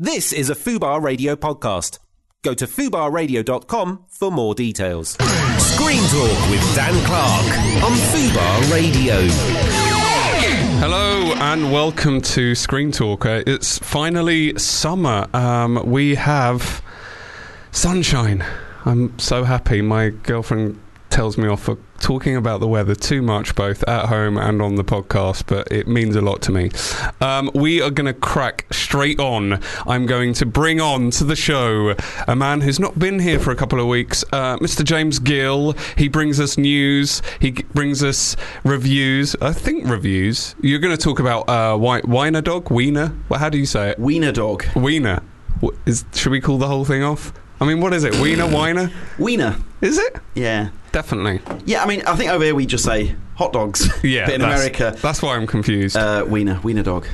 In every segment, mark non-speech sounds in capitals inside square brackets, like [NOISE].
This is a Fubar Radio podcast. Go to fubarradio.com for more details. Screen Talk with Dan Clark on Fubar Radio. Hello and welcome to Screen Talker. It's finally summer. Um, we have sunshine. I'm so happy. My girlfriend tells me off for talking about the weather too much, both at home and on the podcast, but it means a lot to me. Um, we are going to crack straight on. I'm going to bring on to the show a man who's not been here for a couple of weeks, uh, Mr. James Gill. He brings us news, he g- brings us reviews. I think reviews. You're going to talk about uh, Wi- Wiener Dog? Wiener? Well, how do you say it? Wiener dog. Wiener. Is, should we call the whole thing off? I mean, what is it? Wiener? Wiener? Wiener. Is it? Yeah. Definitely. Yeah, I mean, I think over here we just say hot dogs. [LAUGHS] Yeah. but in that's- America, That's why I'm confused. uh, wiener. Wiener dog.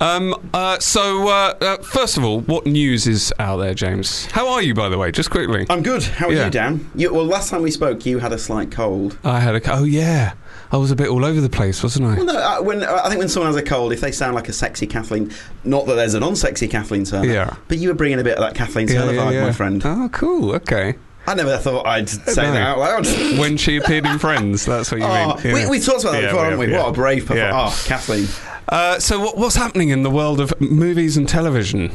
Um, uh, so, uh, uh, first of all, what news is out there, James? How are you, by the way? Just quickly. I'm good. How are Yeah. you, Dan? You, well, last time we spoke, you had a slight cold. I had a. Oh, yeah. I was a bit all over the place, wasn't I? Well, no, uh, when, uh, I think when someone has a cold, if they sound like a sexy Kathleen, not that there's a non-sexy Kathleen Turner, Yeah. but you were bringing a bit of that Kathleen Turner vibe, my friend. Oh, cool. Okay. I never thought I'd say No. that out loud. [LAUGHS] when she appeared in Friends, that's what you Oh, mean. we, Yeah. we talked about that Yeah, before, haven't have, we? yeah. What a brave performance. Oh, Kathleen. Uh, so, what, what's happening in the world of movies and television?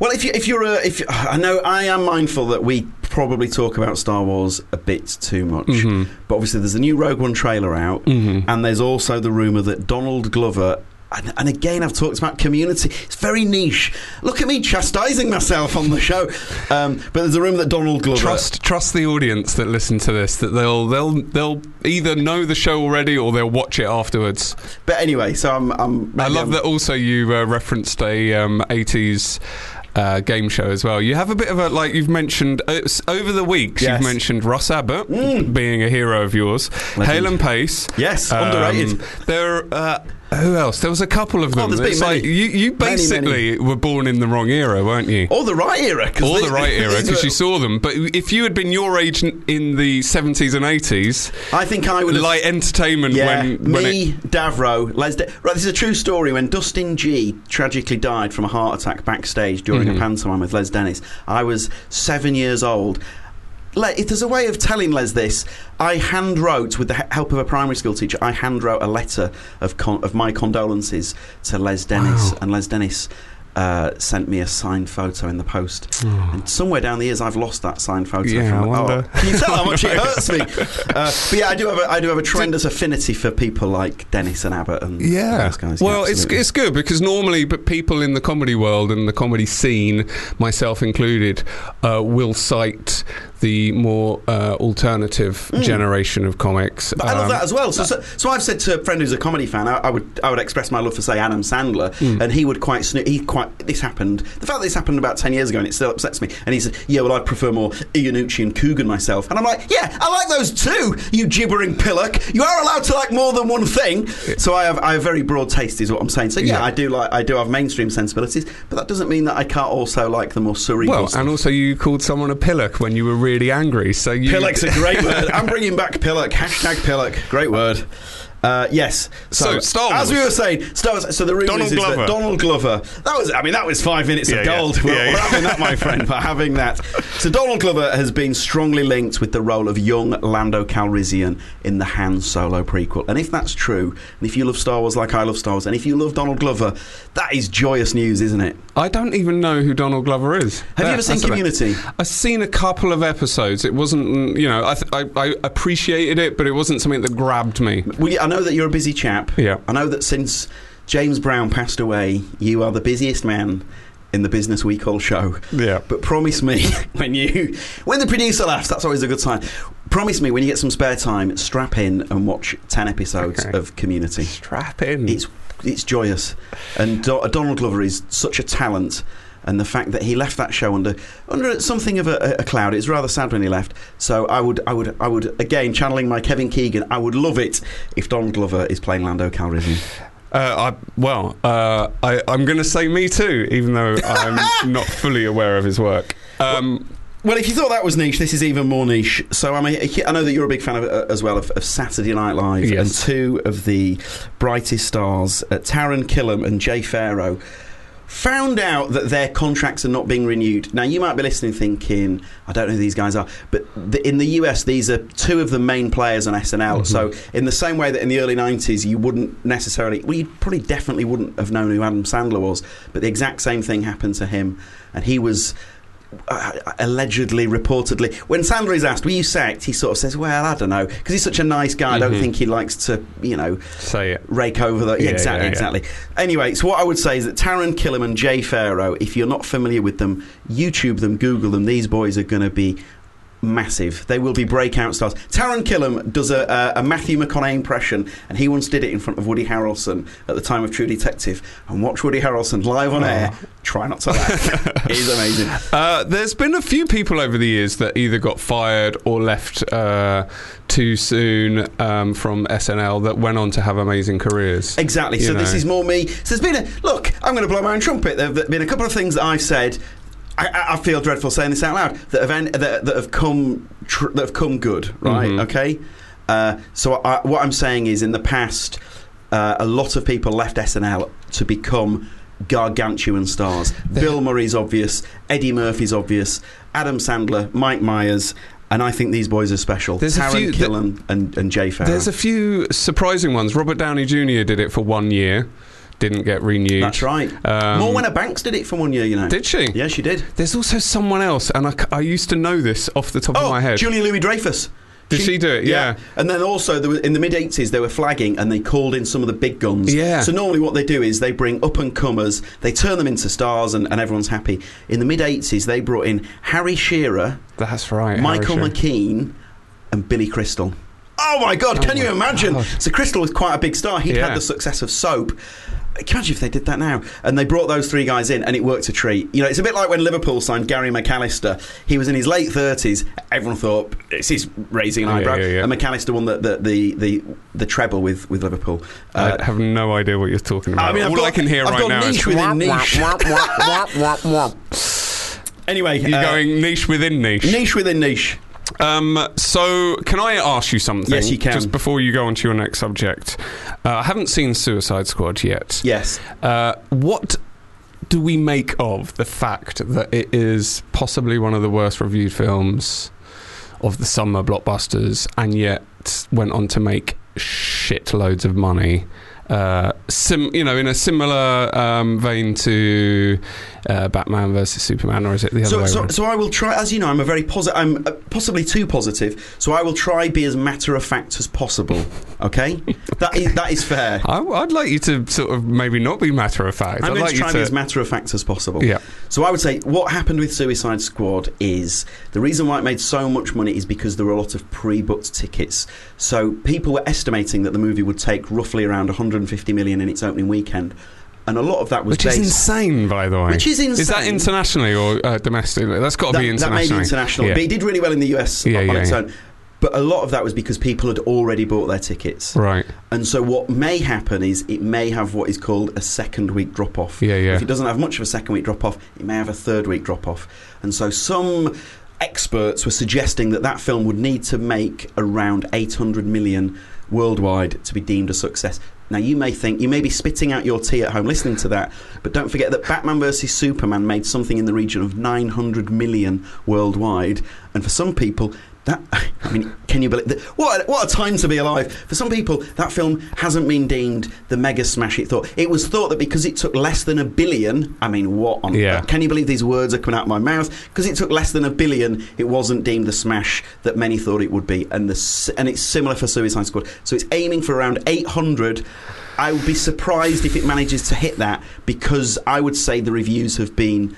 Well, if you if you're a, if I know I am mindful that we probably talk about Star Wars a bit too much, Mhm. but obviously there's a new Rogue One trailer out, Mhm. and there's also the rumor that Donald Glover. And, and again, I've talked about community. It's very niche. Look at me chastising myself on the show. Um, but there's a room that Donald Glover. Trust, trust the audience that listen to this that they'll they'll they'll either know the show already or they'll watch it afterwards. But anyway, so I'm. I'm I love I'm- that also you uh, referenced a um, 80s uh, game show as well. You have a bit of a like you've mentioned uh, over the weeks. Yes. You've mentioned Russ Abbot Mm. being a hero of yours, Legend. Hale and Pace. Yes, Um, underrated. There, uh, who else? There was a couple of Oh, them. there's It's many. like you, you Many, basically were born in the wrong era, weren't you? Or the right era. Or the right era [LAUGHS] because you saw them. But if you had been your age in the 70s and 80s, I think I would have. light entertainment Yeah, when, when me, it, Davro, Les. Da- right, this is a true story. When Dustin Gee tragically died from a heart attack backstage during Mhm. a pantomime with Les Dennis, I was seven years old. Le- if there's a way of telling Les this, I hand wrote with the help of a primary school teacher. I hand wrote a letter of con- of my condolences to Les Dennis, Wow. and Les Dennis. Uh, sent me a signed photo in the post, Oh. and somewhere down the years I've lost that signed photo. Yeah, from I wonder. Oh, can you tell how much it [LAUGHS] hurts me? Uh, but yeah, I do have a, I do have a tremendous affinity for people like Dennis and Abbot and Yeah. those guys. Well, Yeah, it's it's good because normally, but people in the comedy world and the comedy scene, myself included, uh, will cite the more uh, alternative generation of comics. Mm. But I love Um, that as well. So, so, so I've said to a friend who's a comedy fan, I, I would I would express my love for say Adam Sandler, Hmm. and he would quite sno- he quite this happened. The fact that this happened about ten years ago and it still upsets me. And he said, "Yeah, well, I'd prefer more Iannucci and Coogan myself." And I'm like, "Yeah, I like those too. You gibbering pillock. You are allowed to like more than one thing." So I have I have very broad taste, is what I'm saying. So yeah, Yeah. I do like I do have mainstream sensibilities, but that doesn't mean that I can't also like the more cerebral. well, stuff. and also you called someone a pillock when you were really angry. So you Pillock's a great [LAUGHS] word. I'm bringing back Pillock. Hashtag Pillock. Great word. Uh, yes. So, Star As we were saying, Star Wars. So the rumors Donald is Glover. that Donald Glover. That was. I mean, that was five minutes Yeah, of yeah. gold. We're, Yeah, we're yeah. having that, my friend. For having that. [LAUGHS] So Donald Glover has been strongly linked with the role of young Lando Calrissian in the Han Solo prequel. And if that's true, and if you love Star Wars like I love Star Wars, and if you love Donald Glover, that is joyous news, isn't it? I don't even know who Donald Glover is. Have you ever seen that's a Community? I've seen a couple of episodes. It wasn't, you know, I, th- I, I appreciated it, but it wasn't something that grabbed me. Well, know that you're a busy chap. Yeah. I know that since James Brown passed away, you are the busiest man in the business we call show. Yeah. But promise me [LAUGHS] when you when the producer laughs, that's always a good sign. Promise me when you get some spare time, strap in and watch ten episodes Okay. of Community. Strap in. It's it's joyous, and Do- Donald Glover is such a talent. And the fact that he left that show under under something of a, a cloud, it's rather sad when he left. So I would I would I would again channeling my Kevin Keegan. I would love it if Donald Glover is playing Lando Calrissian. Uh, I, well, uh, I, I'm going to say me too, even though I'm [LAUGHS] not fully aware of his work. Um, Well, if you thought that was niche, this is even more niche. So I mean, I know that you're a big fan of, uh, as well of, of Saturday Night Live, Yes. and two of the brightest stars, uh, Taran Killam and Jay Pharoah, found out that their contracts are not being renewed. Now, you might be listening thinking, I don't know who these guys are, but the, in the US, these are two of the main players on SNL. Mm-hmm. So, in the same way that in the early 90s, you wouldn't necessarily, well, you probably definitely wouldn't have known who Adam Sandler was, but the exact same thing happened to him. And he was uh, allegedly, reportedly, when Sandler is asked, "Were you sacked?" He sort of says, "Well, I don't know," because he's such a nice guy. I don't think he likes to, you know, Say it. rake over the. Yeah, exactly, yeah, yeah. exactly. Anyway, so what I would say is that Taran Killam and Jay Pharoah, if you're not familiar with them, YouTube them, Google them. These boys are going to be massive. They will be breakout stars. Taran Killam does a, a, a Matthew McConaughey impression, and he once did it in front of Woody Harrelson at the time of True Detective. And watch Woody Harrelson live on air. Try not to laugh. [LAUGHS] He's amazing. Uh, there's been a few people over the years that either got fired or left uh, too soon um, from SNL that went on to have amazing careers. Exactly. So this is more me. So there's been a look. I'm going to blow my own trumpet. There have been a couple of things that I've said. I, I- feel dreadful saying this out loud. That have en- that, that have come tr- that have come good. Right. Mhm. Okay. Uh, so I, what I'm saying is, in the past, uh, a lot of people left SNL to become gargantuan stars. [LAUGHS] Bill Murray's obvious. Eddie Murphy's obvious. Adam Sandler, Mike Myers. And I think these boys are special. There's a Taran few- th- Killam and, and Jay Pharoah. There's a few surprising ones. Robert Downey Jr. did it for one year, didn't get renewed. That's right. Um, Morwenna Banks did it for one year, you know. Did she? Yeah, she did. There's also someone else, and I used to know this off the top of Oh, my head. Julia Louis Dreyfus. Did she do it? Yeah. And then also, was, in the mid 80s, they were flagging and they called in some of the big guns. Yeah. So normally, what they do is they bring up and comers, they turn them into stars, and, and everyone's happy. In the mid 80s, they brought in Harry Shearer, That's right. Michael. McKean, and Billy Crystal. Oh my God! Can Oh you imagine? God. So Crystal was quite a big star. He'd Yeah. had the success of Soap. Can you imagine if they did that now? And they brought those three guys in, and it worked a treat. You know, it's a bit like when Liverpool signed Gary McAllister. He was in his late thirties. Everyone thought this is raising an Yeah, eyebrow. yeah, yeah. And McAllister won the the, the, the, the treble with, with Liverpool. Uh, I have no idea what you're talking about. I mean, I've All got- I can hear I've right got now niche is within niche. anyway, You're uh, going niche within niche. niche within niche. Um, so, can I ask you something? Yes, you can. Just before you go on to your next subject. Uh, I haven't seen Suicide Squad yet. Yes. Uh, what do we make of the fact that it is possibly one of the worst reviewed films of the summer blockbusters and yet went on to make shitloads of money? Uh, sim, you know, in a similar um, vein to uh, Batman versus Superman, or is it the other So, way so, around? so I will try. As you know, I'm a very positive. I'm uh, possibly too positive. So I will try be as matter of fact as possible. Okay, [LAUGHS] that is that is fair. I, would like you to sort of maybe not be matter of fact. I'm I'd going like to try to be as matter of fact as possible. Yeah. So I would say what happened with Suicide Squad is the reason why it made so much money is because there were a lot of pre-booked tickets. So people were estimating that the movie would take roughly around 150 million in its opening weekend, and a lot of that was Which based. is insane, by the way. Which is insane. Is that internationally or uh, domestically? That's got to that, be that internationally. made it international, Yeah. but it did really well in the US Yeah, on yeah, its own. But a lot of that was because people had already bought their tickets. Right. And so what may happen is it may have what is called a second week drop off. Yeah, yeah. If it doesn't have much of a second week drop off, it may have a third week drop off. And so some experts were suggesting that that film would need to make around 800 million worldwide to be deemed a success. Now you may think you may be spitting out your tea at home listening to that, but don't forget that Batman vs Superman made something in the region of 900 million worldwide, and for some people that I mean, can you believe that? What a, what a time to be alive! For some people, that film hasn't been deemed the mega smash it thought. It was thought that because it took less than a billion. I mean, what on? Yeah. Can you believe these words are coming out of my mouth? Because it took less than a billion, it wasn't deemed the smash that many thought it would be, and the and it's similar for Suicide Squad. So it's aiming for around 800. I would be surprised if it manages to hit that because I would say the reviews have been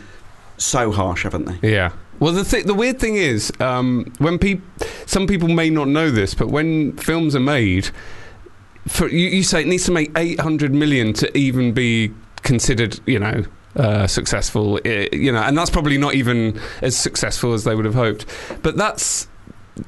so harsh, haven't they? Yeah. Well, the th- the weird thing is, um, when people, some people may not know this, but when films are made, for you, you say it needs to make eight hundred million to even be considered, you know. Uh, successful, eh, you know, and that's probably not even as successful as they would have hoped. But that's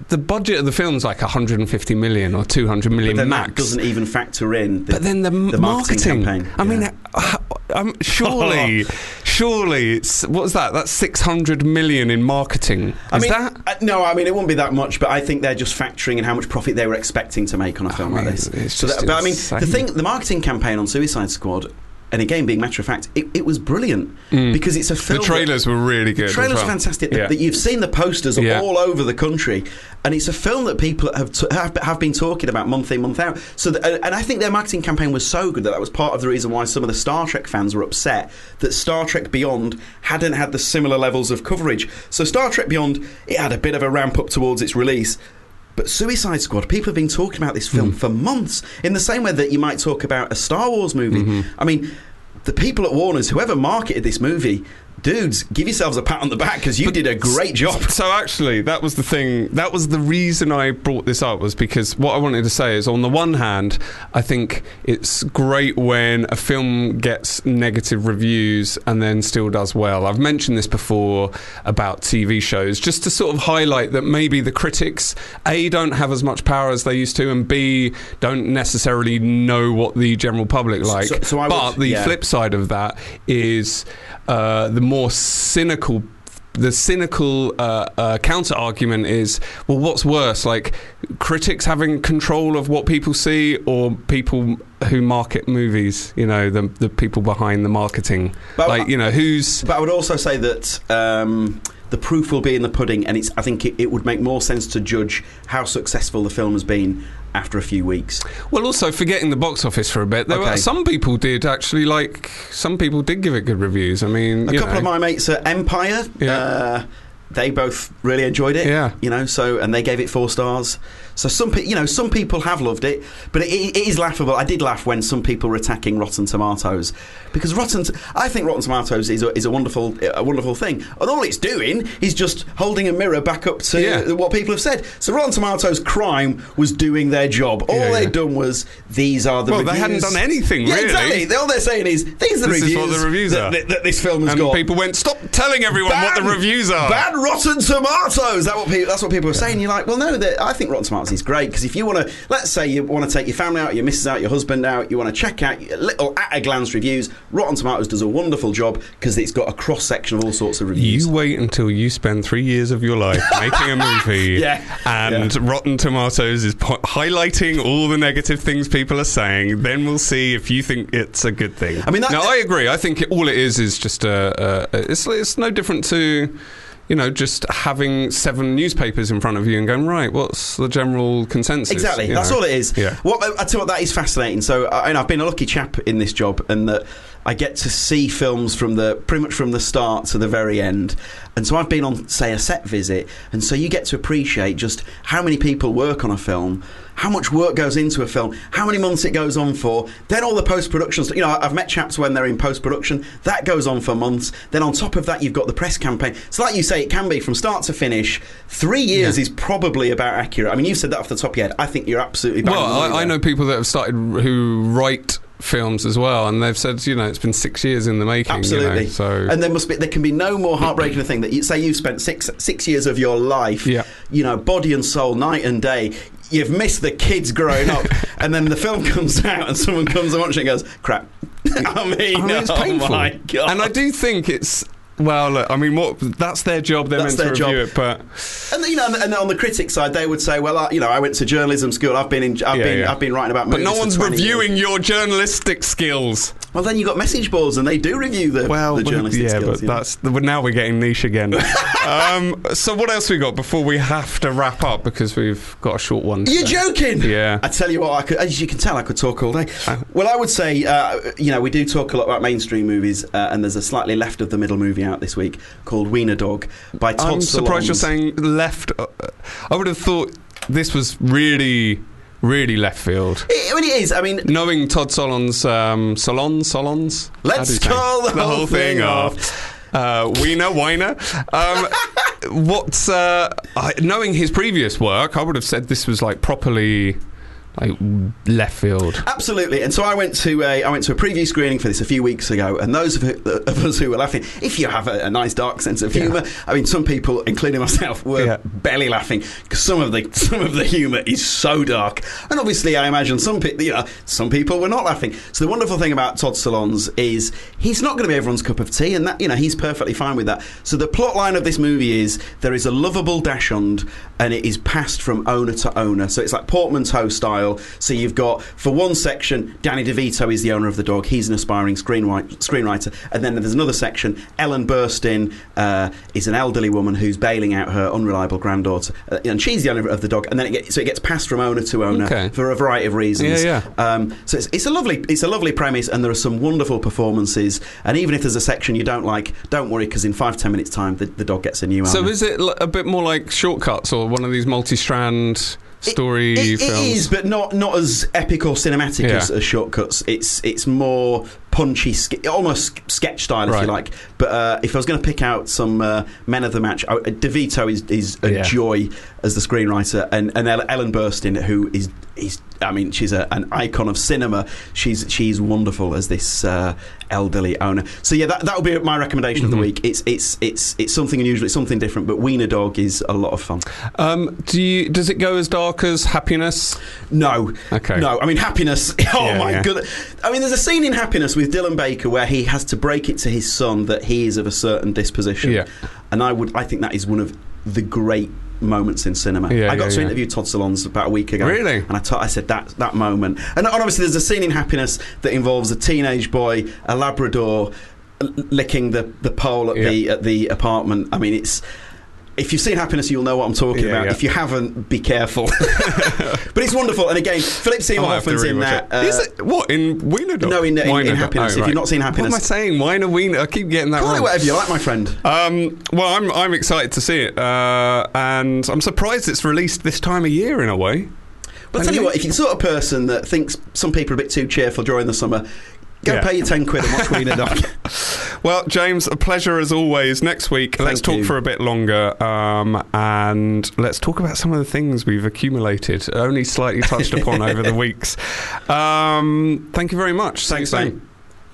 the budget of the film's like 150 million or 200 million But max. doesn't even factor in. The, But then the, the marketing campaign, I mean, yeah. uh, um, surely, [LAUGHS] surely, it's what's that? That's six hundred million in marketing. Is I mean, that? uh, no, I mean it won't be that much, but I think they're just factoring in how much profit they were expecting to make on a film I like this. So that, but I mean, the thing, the marketing campaign on Suicide Squad and again, being matter of fact, it, it was brilliant mm. because it's a film. The film. that- trailers were really good. The trailers well. fantastic. Yeah. That you've seen the posters Yeah. all over the country, and it's a film that people have t- have, have been talking about month in month out. So, and and I think their marketing campaign was so good that that was part of the reason why some of the Star Trek fans were upset that Star Trek Beyond hadn't had the similar levels of coverage. So, Star Trek Beyond it had a bit of a ramp up towards its release. But Suicide Squad, people have been talking about this film hmm. for months, in the same way that you might talk about a Star Wars movie. Mm-hmm. I mean, the people at Warner's, whoever marketed this movie, dudes, give yourselves a pat on the back because you did a great job. [LAUGHS] So actually, that was the thing. That was the reason I brought this up was because what I wanted to say is, on the one hand, I think it's great when a film gets negative reviews and then still does well. I've mentioned this before about TV shows, just to sort of highlight that maybe the critics a don't have as much power as they used to, and b don't necessarily know what the general public like. so- so but the yeah. flip side of that is uh, the more cynical the cynical uh, uh, counter argument is well what's worse like critics having control of what people see or people who market movies you know the, the people behind the marketing But- like you know who's But I would also say that um, the proof will be in the pudding, and it's. I think it, it would make more sense to judge how successful the film has been after a few weeks. well also forgetting the box office for a bit there were some people did actually like some people did give it good reviews i mean A couple know. of my mates at Empire, Yeah. uh, they both really enjoyed it. Yeah. you know, so and they gave it four stars. So some, pe- you know, some people have loved it, but it, it is laughable. I did laugh when some people were attacking Rotten Tomatoes because Rotten, I think Rotten Tomatoes is a, is a wonderful, a wonderful thing, and all it's doing is just holding a mirror back up to Yeah. what people have said. So Rotten Tomatoes' crime was doing their job. All Yeah, yeah. they'd done was these are the Well, they reviews. hadn't done anything, Yeah, really. exactly. All they're saying is these are the This is reviews, what the reviews that, are. that- that this film has and got. people went stop telling everyone what the reviews are Ban Rotten Tomatoes. That what people, that's what people are saying. You're like, well, no. that- I think Rotten Tomatoes is great because if you want to, let's say you want to take your family out, your missus out, your husband out, you want to check out your little at a glance reviews. Rotten Tomatoes does a wonderful job because it's got a cross section of all sorts of reviews. You wait until you spend three years of your life [LAUGHS] making a movie, Yeah. and Yeah. Rotten Tomatoes is po- highlighting all the negative things people are saying. Then we'll see if you think it's a good thing. I mean, that- now I agree. I think it, all it is is just a. a, a it's it's no different to. You know, just having seven newspapers in front of you and going right. What's the general consensus? Exactly. you That's know? all it is. Yeah. What I tell you what, that is fascinating. So, I, and I've been a lucky chap in this job, and that I get to see films from the pretty much from the start to the very end. And so, I've been on, say, a set visit, and so you get to appreciate just how many people work on a film. How much work goes into a film? How many months it goes on for? Then all the post production stuff. You know, I've met chaps when they're in post production. That goes on for months. Then on top of that, you've got the press campaign. So, like you say, it can be from start to finish. Three years Yeah. is probably about accurate. I mean, you said that off the top of your head. I think you're absolutely Well, on the money I, I know people that have started who write films as well, and they've said, you know, it's been six years in the making. Absolutely. You know, so and there must be there can be no more heartbreaking thing that you say you've spent six six years of your life, Yeah. you know, body and soul, night and day. You've missed the kids growing up, [LAUGHS] and then the film comes out, and someone comes and watches it and goes, "Crap." [LAUGHS] I mean, I mean, it's [LAUGHS] oh painful. my god! And I do think it's well. Look, I mean, what that's their job. They're That's meant to review job. it, but And you know, and, and on the critics side, they would say, "Well, I, you know, I went to journalism school. I've been in, I've Yeah, been, yeah. I've been writing about but no for one's 20 years." reviewing your journalistic skills. Well, then you have got message boards, and they do review the, Well, the journalistic yeah, skills. but you know. that's but now we're getting niche again. [LAUGHS] um, so what else we got before we have to wrap up because we've got a short one. You're today. joking? Yeah. I tell you what, I could, as you can tell, I could talk all day. Uh. Well, I would say, uh, you know, we do talk a lot about mainstream movies, uh, and there's a slightly left of the middle movie out this week called Wiener Dog by Todd I'm surprised you're saying left. uh, I would have thought this was really, really left field. It, I mean, it is. I mean, Knowing Todd Solondz, um, Solon, Solons. Let's call the, whole thing off. Uh, Wiener, Weiner. Um, [LAUGHS] what's uh, I, knowing his previous work? I would have said this was like properly like left field. Absolutely, and so I went to a I went to a preview screening for this a few weeks ago, and those of, [LAUGHS] of us who were laughing, if you have a, a nice dark sense of Yeah. humour, I mean, some people, including myself, were Yeah. belly laughing because some of the some of the humour is so dark, and obviously, I imagine some people, you know, some people were not laughing. So the wonderful thing about Todd Solondz is he's not going to be everyone's cup of tea, and that you know he's perfectly fine with that. So the plot line of this movie is there is a lovable dachshund, and it is passed from owner to owner. So it's like portmanteau style style. So you've got for one section, Danny DeVito is the owner of the dog. He's an aspiring screenwriter, screenwriter. and then there's another section. Ellen Burstyn uh, is an elderly woman who's bailing out her unreliable granddaughter, uh, and she's the owner of the dog. And then it gets, so it gets passed from owner to owner Okay. for a variety of reasons. Yeah, Um, so it's, it's a lovely it's a lovely premise, and there are some wonderful performances. And even if there's a section you don't like, don't worry because in five ten minutes time the, the dog gets a new owner. So is it a bit more like shortcuts or one of these multi-strand story It- it films? is, but not not as epic or cinematic Yeah. as, as shortcuts. It's it's more punchy, ske- almost sketch style, if Right. you like. But uh, if I was going to pick out some uh, men of the match, I, DeVito is is a Yeah. joy as the screenwriter, and and Ellen- Ellen Burstyn, who is is I mean, she's a, an icon of cinema. She's she's wonderful as this uh, elderly owner. So yeah, that that would be my recommendation of the Mhm. week. It's it's it's it's something unusual. It's something different. But Wiener Dog is a lot of fun. Um, do you, does it go as dark as Happiness? No, Okay. no. I mean, happiness. [LAUGHS] Oh Yeah, my yeah. god! I mean, there's a scene in Happiness with Dylan Baker where he has to break it to his son that he is of a certain disposition. Yeah. and I would, I think that is one of the great moments in cinema. Yeah, I got yeah, to yeah. interview Todd Solondz about a week ago. Really? And I I said that that moment, and obviously there's a scene in Happiness that involves a teenage boy, a Labrador, licking the the pole at the at the apartment. I mean, it's. If you've seen Happiness, you'll know what I'm talking Yeah, about. yeah. If you haven't, be careful. [LAUGHS] but it's wonderful. And again, Philip Seymour I Hoffman's in that. Uh, Is it what in Wiener Dog? No, in- in- in Wiener Dog. Happiness. If you've not seen Happiness- what am I saying? Wiener Wiener. I keep getting that call wrong. it whatever you like, my friend. Um, well, I'm I'm excited to see it, uh, and I'm surprised it's released this time of year in a way. But I'll tell you what, if you're the sort of person that thinks some people are a bit too cheerful during the summer, go Yeah. pay your 10 quid and watch Wiener Dog. [LAUGHS] Well, James, a pleasure as always. Next week, let's talk you. for a bit longer, um, and let's talk about some of the things we've accumulated, only slightly touched upon over the [LAUGHS] weeks. Um, thank you very much. Thanks, soon. mate.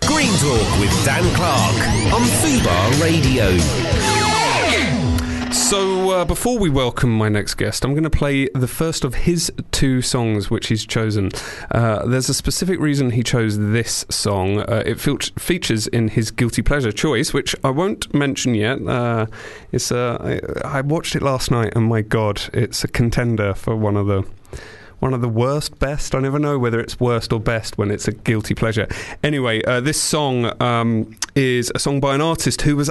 Screen Talk with Dan Clark on Fubar Radio. So, uh, before we welcome my next guest, I'm going to play the first of his two songs which he's chosen. Uh, there's a specific reason he chose this song. Uh, it fe- features in his guilty pleasure choice, which I won't mention yet. Uh, it's uh, I, I watched it last night, and my God, it's a contender for one of the one of the worst, best. I never know whether it's worst or best when it's a guilty pleasure. Anyway, uh, this song um, is a song by an artist who was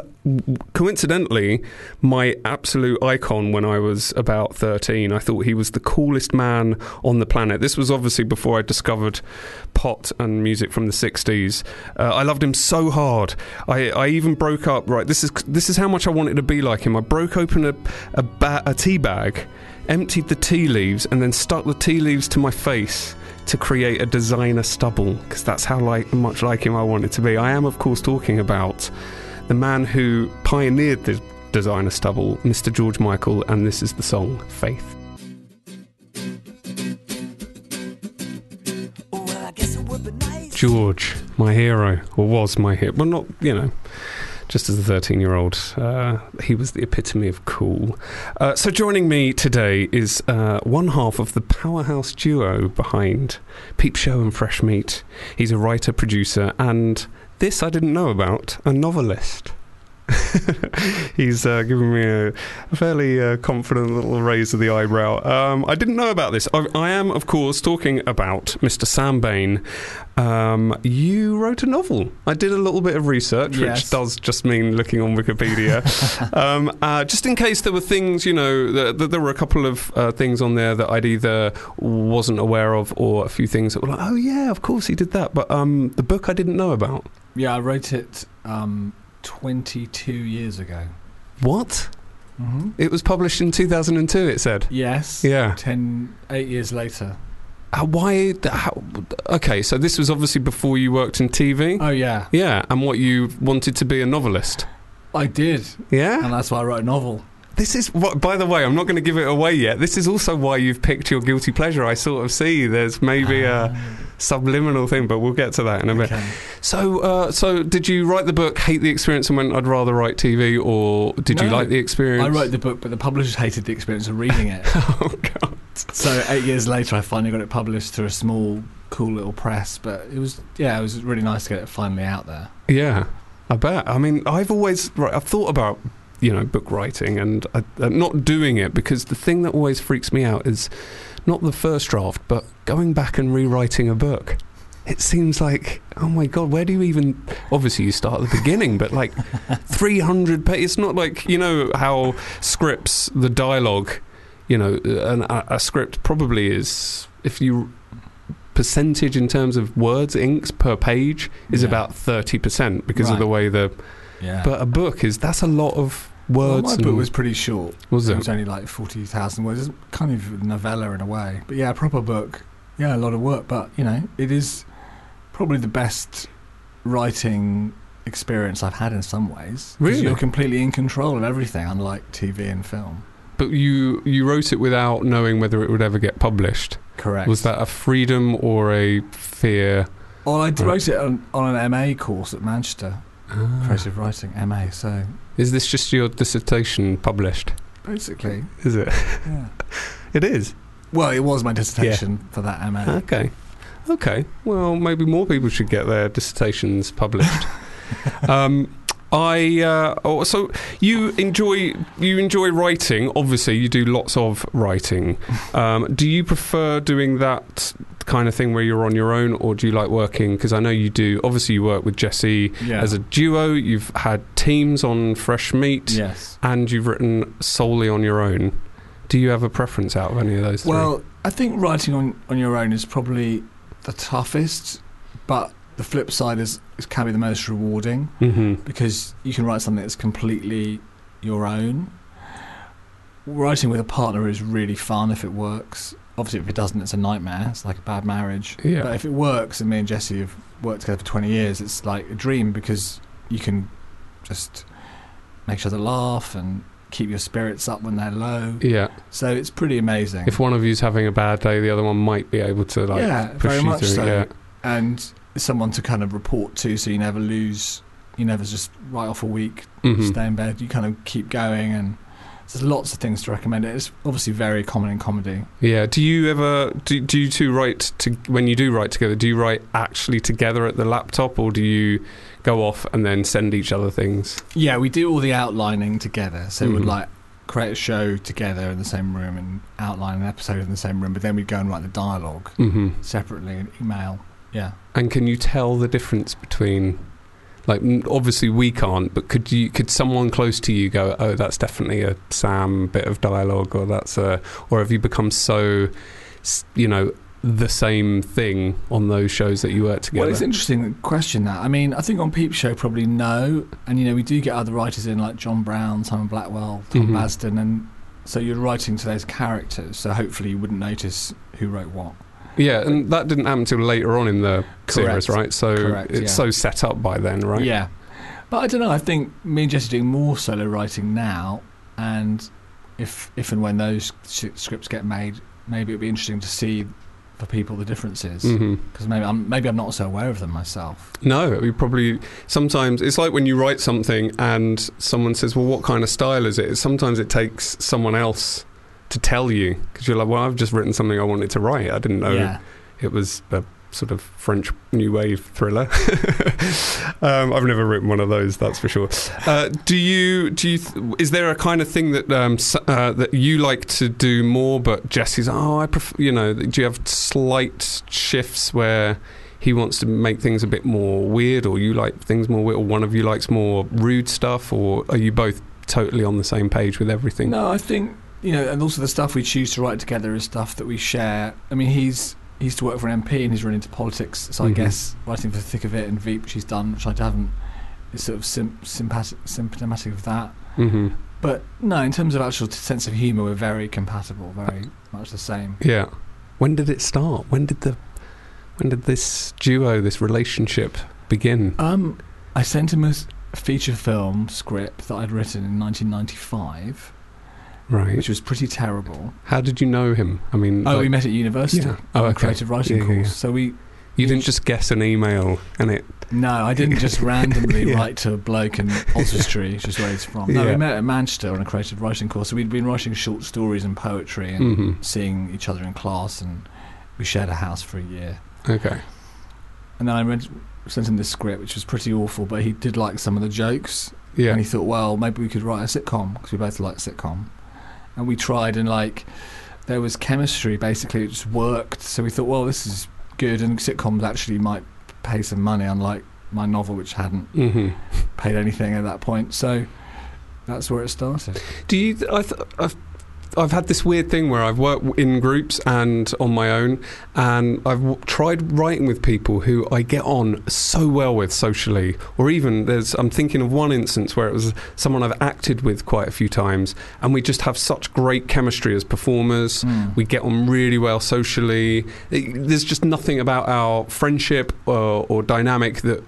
coincidentally my absolute icon when I was about 13. I thought he was the coolest man on the planet. This was obviously before I discovered pot and music from the 60s. Uh, I loved him so hard. I, I even broke up, right, this is, this is how much I wanted to be like him. I broke open a, a, ba- a tea bag emptied the tea leaves and then stuck the tea leaves to my face to create a designer stubble because that's how like much like him I wanted it to be. I am of course talking about the man who pioneered the designer stubble, Mr. George Michael, and this is the song Faith. George, my hero, or was my hero. Well, not, you know, just as a 13 year old, uh, he was the epitome of cool. Uh, so, joining me today is uh, one half of the powerhouse duo behind Peep Show and Fresh Meat. He's a writer, producer, and this I didn't know about a novelist. [LAUGHS] He's uh, given me a, a fairly uh, confident little raise of the eyebrow. Um, I didn't know about this. I, I am, of course, talking about Mr. Sam Bain. Um, you wrote a novel. I did a little bit of research, which does just mean looking on Wikipedia. [LAUGHS] um, uh, just in case there were things, you know, there were a couple of uh, things on there that I'd either wasn't aware of or a few things that were like, oh, yeah, of course he did that. But um, the book I didn't know about. Yeah, I wrote it um, 22 years ago. What? Mm-hmm. It was published in 2002, it said. Yes. Yeah. 10, 8 years later. Uh, why? How, okay, so this was obviously before you worked in TV. Oh, yeah. yeah, and what you wanted to be a novelist. I did. Yeah. And that's why I wrote a novel. This is what. By the way, I'm not going to give it away yet. This is also why you've picked your guilty pleasure. I sort of see there's maybe a subliminal thing, but we'll get to that in a bit. Okay. So, uh, so did you write the book, hate the experience, and went, "I'd rather write TV," or did you like the experience? I wrote the book, but the publishers hated the experience of reading it. [LAUGHS] oh God. so eight years later, I finally got it published through a small, cool little press. But it was, yeah, it was really nice to get it finally out there. Yeah, I bet. I mean, I've always right, I've thought about you know book writing and uh, uh, not doing it because the thing that always freaks me out is not the first draft, but going back and rewriting a book. It seems like, oh my god, where do you even? Obviously, you start at the beginning, but like [LAUGHS] 300 pages. It's not like you know how scripts, the dialogue, you know, uh, an, a, a script probably is if you percentage in terms of words, inks per page is Yeah. about 30% because of the way the. Yeah. But a book is that's a lot of well, my book was pretty short. was It it? was only like 40,000 words. It's kind of a novella in a way. But yeah, a proper book. Yeah, a lot of work. But, you know, it is probably the best writing experience I've had in some ways. Really? You're completely in control of everything, unlike TV and film. But you you wrote it without knowing whether it would ever get published. Correct. Was that a freedom or a fear? Well, I wrote it on, on an MA course at Manchester, Ah. creative writing, MA. So Is this just your dissertation published? basically, Is it? yeah. [LAUGHS] It is. Well, it was my dissertation for that MA. Okay. Okay. Well, maybe more people should get their dissertations published. [LAUGHS] um, I uh, oh, so you enjoy you enjoy writing. Obviously, you do lots of writing. [LAUGHS] Um, do you prefer doing that kind of thing where you're on your own, or do you like working? Because I know you do. Obviously, you work with Jesse Yeah. as a duo. You've had teams on Fresh Meat, yes. and you've written solely on your own. Do you have a preference out of any of those? three? Well, I think writing on, on your own is probably the toughest, but the flip side is, is can be the most rewarding hmm because you can write something that's completely your own. Writing with a partner is really fun if it works. Obviously, if it doesn't, it's a nightmare. It's like a bad marriage. Yeah. But if it works, and me and Jesse have worked together for 20 years, it's like a dream because you can just make sure they laugh and keep your spirits up when they're low. yeah. So it's pretty amazing. If one of you's having a bad day, the other one might be able to like yeah, push very you much through. so. Yeah. And someone to kind of report to, so you never lose. You never just write off a week, Mhm. stay in bed. You kind of keep going, and there's lots of things to recommend. It's obviously very common in comedy. Yeah. Do you ever do, do you two write to when you do write together? Do you write actually together at the laptop, or do you go off and then send each other things? Yeah, we do all the outlining together. So we'd Mhm. like create a show together in the same room and outline an episode in the same room, but then we'd go and write the dialogue hmm separately in email. Yeah. And can you tell the difference between? Like obviously we can't, but could you? Could someone close to you go, "Oh, that's definitely a Sam bit of dialogue, or that's a, or have you become so, you know, the same thing on those shows that you work together? Well, it's interesting question that. I mean, I think on Peep Show probably no, and you know we do get other writers in like Jon Brown, Simon Blackwell, Tom Mhm. Basden, and so you're writing to those characters. So hopefully you wouldn't notice who wrote what. Yeah, and that didn't happen until later on in the Correct. series, right? So Correct, it's yeah. so set up by then, right? Yeah, but I don't know. I think me and Jesse are doing more solo writing now, and if if and when those scripts get made, maybe it'd be interesting to see for people the differences mm-hmm. because maybe I'm maybe I'm not so aware of them myself. No, we probably sometimes it's like when you write something and someone says, "Well, what kind of style is it?" Sometimes it takes someone else to tell you because you're like, "Well, I've just written something I wanted to write. I didn't know yeah, it was a sort of French new wave thriller." [LAUGHS] um, I've never written one of those, that's for sure. Uh, do you? Do you? Th- is there a kind of thing that um, uh, that you like to do more, but Jesse's? Oh, I prefer. You know, do you have slight shifts where? He wants to make things a bit more weird, or you like things more weird, or one of you likes more rude stuff, or are you both totally on the same page with everything? No, I think you know, and also the stuff we choose to write together is stuff that we share. I mean, he's he used to work for an MP and he's run into politics, so I Mhm. guess writing for the thick of it and Veep, which he's done, which I haven't, is sort of sim- sympathetic, symptomatic of that. hmm But no, in terms of actual t- sense of humour, we're very compatible, very much the same. Yeah. When did it start? When did the when did this duo, this relationship begin? Um, I sent him a feature film script that I'd written in 1995, Right. which was pretty terrible. How did you know him? I mean, Oh, like, we met at university Yeah. Oh, a okay. creative writing Yeah, yeah, course. yeah. So we you didn't just guess an email and it. No, I didn't [LAUGHS] just randomly Yeah. write to a bloke in [LAUGHS] Oswestry, which is where he's from. No, Yeah. we met at Manchester on a creative writing course. So we'd been writing short stories and poetry and hmm seeing each other in class, and we shared a house for a year. Okay. And then I read, sent him this script, which was pretty awful, but he did like some of the jokes, Yeah. and he thought, well, maybe we could write a sitcom because we both like sitcom. And we tried, and like there was chemistry. Basically, it just worked. So we thought, well, this is good, and sitcoms actually might pay some money, unlike my novel, which hadn't hmm paid anything at that point. So that's where it started. Do you? I th- I've I've had this weird thing where I've worked in groups and on my own, and I've w- tried writing with people who I get on so well with socially, or even there's. I'm thinking of one instance where it was someone I've acted with quite a few times, and we just have such great chemistry as performers. Mm. We get on really well socially. It- there's just nothing about our friendship or, or dynamic that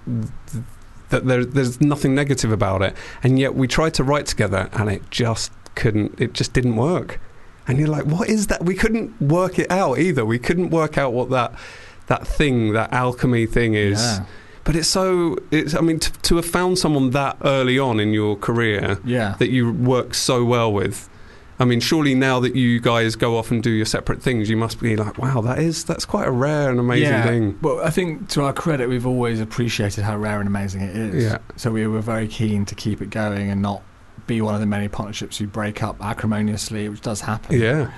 that there, there's nothing negative about it. And yet we tried to write together, and it just couldn't. It just didn't work. And you're like, what is that? We couldn't work it out either. We couldn't work out what that that thing, that alchemy thing is. Yeah. But it's so. It's. I mean, to, to have found someone that early on in your career Yeah. that you work so well with. I mean, surely now that you guys go off and do your separate things, you must be like, wow, that is that's quite a rare and amazing yeah. thing. Well, I think to our credit, we've always appreciated how rare and amazing it is. Yeah. So we were very keen to keep it going and not be one of the many partnerships who break up acrimoniously, which does happen. Yeah,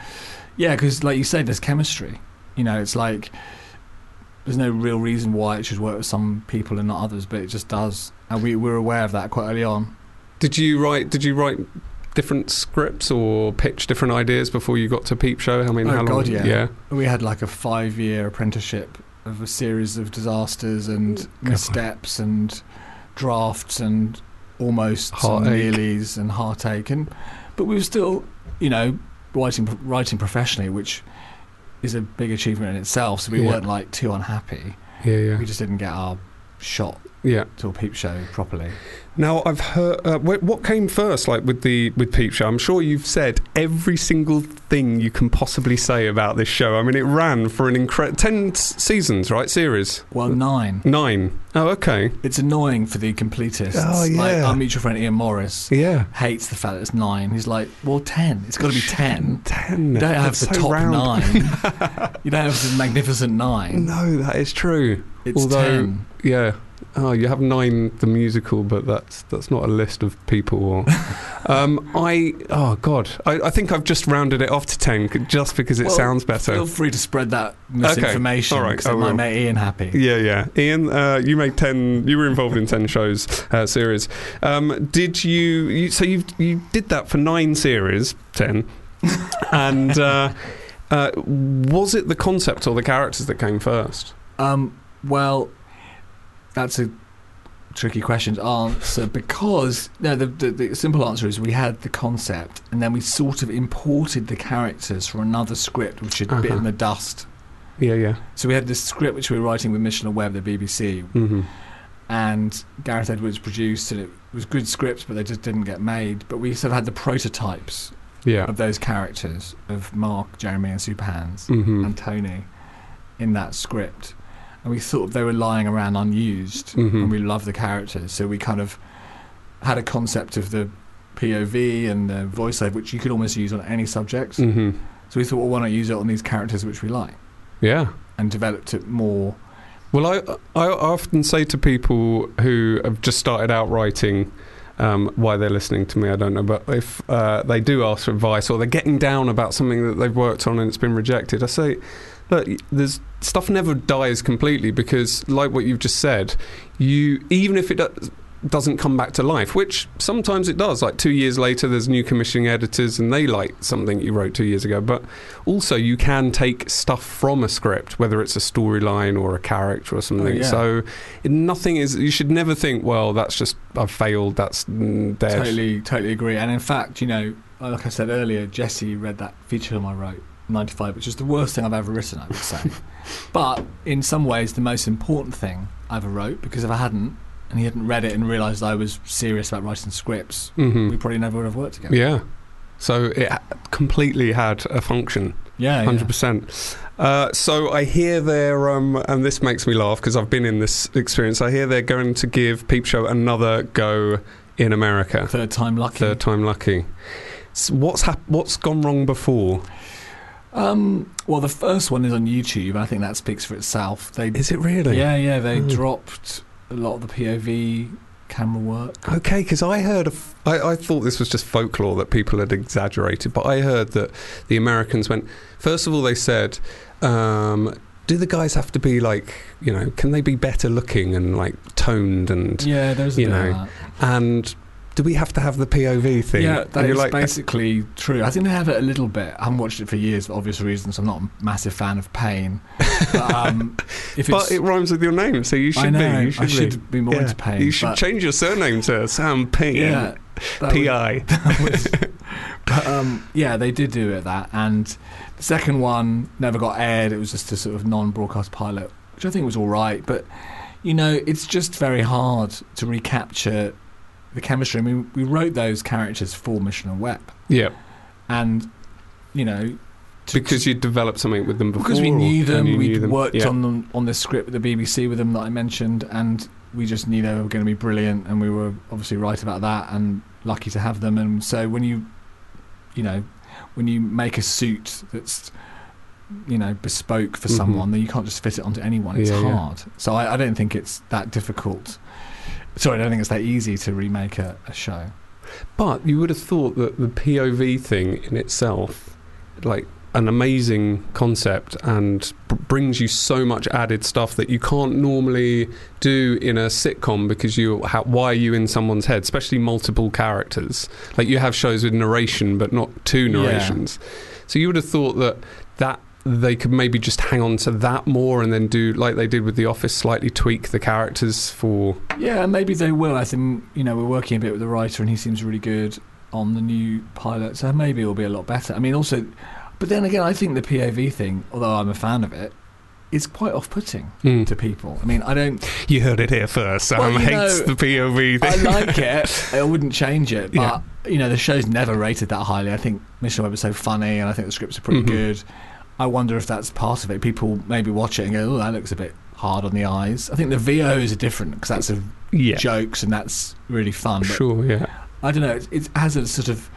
Yeah, because like you said, there's chemistry. You know, it's like there's no real reason why it should work with some people and not others, but it just does. And we were aware of that quite early on. Did you write? Did you write different scripts or pitch different ideas before you got to Peep Show? I mean, Oh, how long? God, yeah. yeah. We had like a five year apprenticeship of a series of disasters and God. missteps and drafts and almost Heartache. nearlies and heartache. And but we were still, you know, writing writing professionally, which is a big achievement in itself. So we Yeah. weren't like too unhappy. Yeah, yeah, We just didn't get our shot yeah. to a peep show properly. Now I've heard. Uh, what came first, like with the with Peep Show? I'm sure you've said every single thing you can possibly say about this show. I mean, it ran for an incredible ten seasons, right? Series Well, nine. nine. Oh, okay. It's annoying for the completists. Oh, Like yeah. our mutual friend Ian Morris Yeah. hates the fact that it's nine. He's like, well, ten. It's got to be ten. Ten. You don't have That's the so top round. nine. [LAUGHS] you don't have the magnificent nine. No, that is true. It's Although- ten. Yeah. Oh, you have nine the musical, but that's that's not a list of people. Or, [LAUGHS] um, I oh god, I, I think I've just rounded it off to ten just because it Well, sounds better. Feel free to spread that misinformation All right, because I it might make Ian happy. Yeah, yeah. Ian, uh, you made ten. You were involved in ten shows uh, series. Um, did you, you? So you you did that for nine series, ten, [LAUGHS] and uh, uh, was it the concept or the characters that came first? Um, well, that's a tricky question to answer because no, the, the the simple answer is we had the concept and then we sort of imported the characters from another script which had Uh-huh. bitten the dust. Yeah, yeah. So we had this script which we were writing with Mitchell and Webb, the BBC, hmm and Gareth Edwards produced, and it was good scripts, but they just didn't get made. But we sort of had the prototypes Yeah. of those characters of Mark, Jeremy, and Super Hans hmm and Tony in that script, and we thought they were lying around unused, Mhm. and we loved the characters, so we kind of had a concept of the POV and the voiceover, which you could almost use on any subject. hmm So we thought, well, why not use it on these characters which we like, Yeah. and developed it more. Well, I I often say to people who have just started out writing. Um, why they're listening to me, I don't know. But if uh, they do ask for advice or they're getting down about something that they've worked on and it's been rejected, I say, look, there's stuff never dies completely because, like what you've just said, you even if it do- doesn't come back to life, which sometimes it does. Like two years later, there's new commissioning editors and they like something you wrote two years ago. But also, you can take stuff from a script, whether it's a storyline or a character or something. yeah. So it- nothing is. You should never think, well, that's just I've failed. That's mm, dead. Totally, totally agree. And in fact, you know, like I said earlier, Jesse read that feature film I wrote, 95, which is the worst thing I've ever written, I would say. [LAUGHS] but in some ways, the most important thing I ever wrote, because if I hadn't, and he hadn't read it and realised I was serious about writing scripts, Mhm. we probably never would have worked together. Yeah. So it completely had a function. Yeah, Hundred percent. Uh, so I hear they're, um, and this makes me laugh because I've been in this experience. I hear they're going to give Peep Show another go in America. Third time lucky. Third time lucky. S what's hap- What's gone wrong before? Um, well, the first one is on YouTube. I think that speaks for itself. They, Is it really? yeah, yeah, they Oh. dropped a lot of the POV camera work. Okay, because I heard, of, I, I thought this was just folklore that people had exaggerated, but I heard that the Americans went. First of all, they said, um, "Do the guys have to be like, you know, can they be better looking and like toned and Yeah, there's You know, and do we have to have the POV thing?" Yeah, and that you're is like, basically true. I think they have it a little bit. I haven't watched it for years for obvious reasons. I'm not a massive fan of pain. But, um, [LAUGHS] if but it rhymes with your name, so you should I know, be. You should, I be. should be, more Yeah. into pain. You should change your surname to Sam P. Yeah, that would- P.I. was- [LAUGHS] but um, yeah, they did do it that, and the second one never got aired. It was just a sort of non-broadcast pilot, which I think was all right. But you know, it's just very hard to recapture the chemistry. I mean, we wrote those characters for Mitchell and Webb, Yeah, and you know, to- because you developed something with them before. because we knew them, we'd worked Yeah. on them on this script with the BBC with them that I mentioned, and we just knew they were going to be brilliant, and we were obviously right about that, and lucky to have them. And so when you, you know, when you make a suit that's you know bespoke for Mhm. someone, then you can't just fit it onto anyone. It's Yeah, yeah. hard. So I, I don't think it's that difficult. Sorry, I don't think it's that easy to remake a, a show. But you would have thought that the POV thing in itself, like an amazing concept and b- brings you so much added stuff that you can't normally do in a sitcom because you ha- why are you in someone's head especially multiple characters like you have shows with narration but not two Yeah. narrations so you would have thought that that they could maybe just hang on to that more and then do like they did with the office slightly tweak the characters for Yeah, maybe they will. I think you know we're working a bit with the writer, and he seems really good on the new pilot, so maybe it'll be a lot better. I mean, also, but then again, I think the POV thing, although I'm a fan of it, is quite off-putting Mm. to people. I mean, I don't. you heard it here first Sam Well, hates know, the POV Thing. I thing like [LAUGHS] it. I wouldn't change it, but you know, the show's never rated that highly. I think Mitchell Webb is so funny, and I think the scripts are pretty Mhm. good. I wonder if that's part of it. People maybe watch it and go, "Oh, that looks a bit hard on the eyes." I think the VOs are different because that's a yeah jokes and that's really fun. Sure yeah I don't know. It, it has a sort of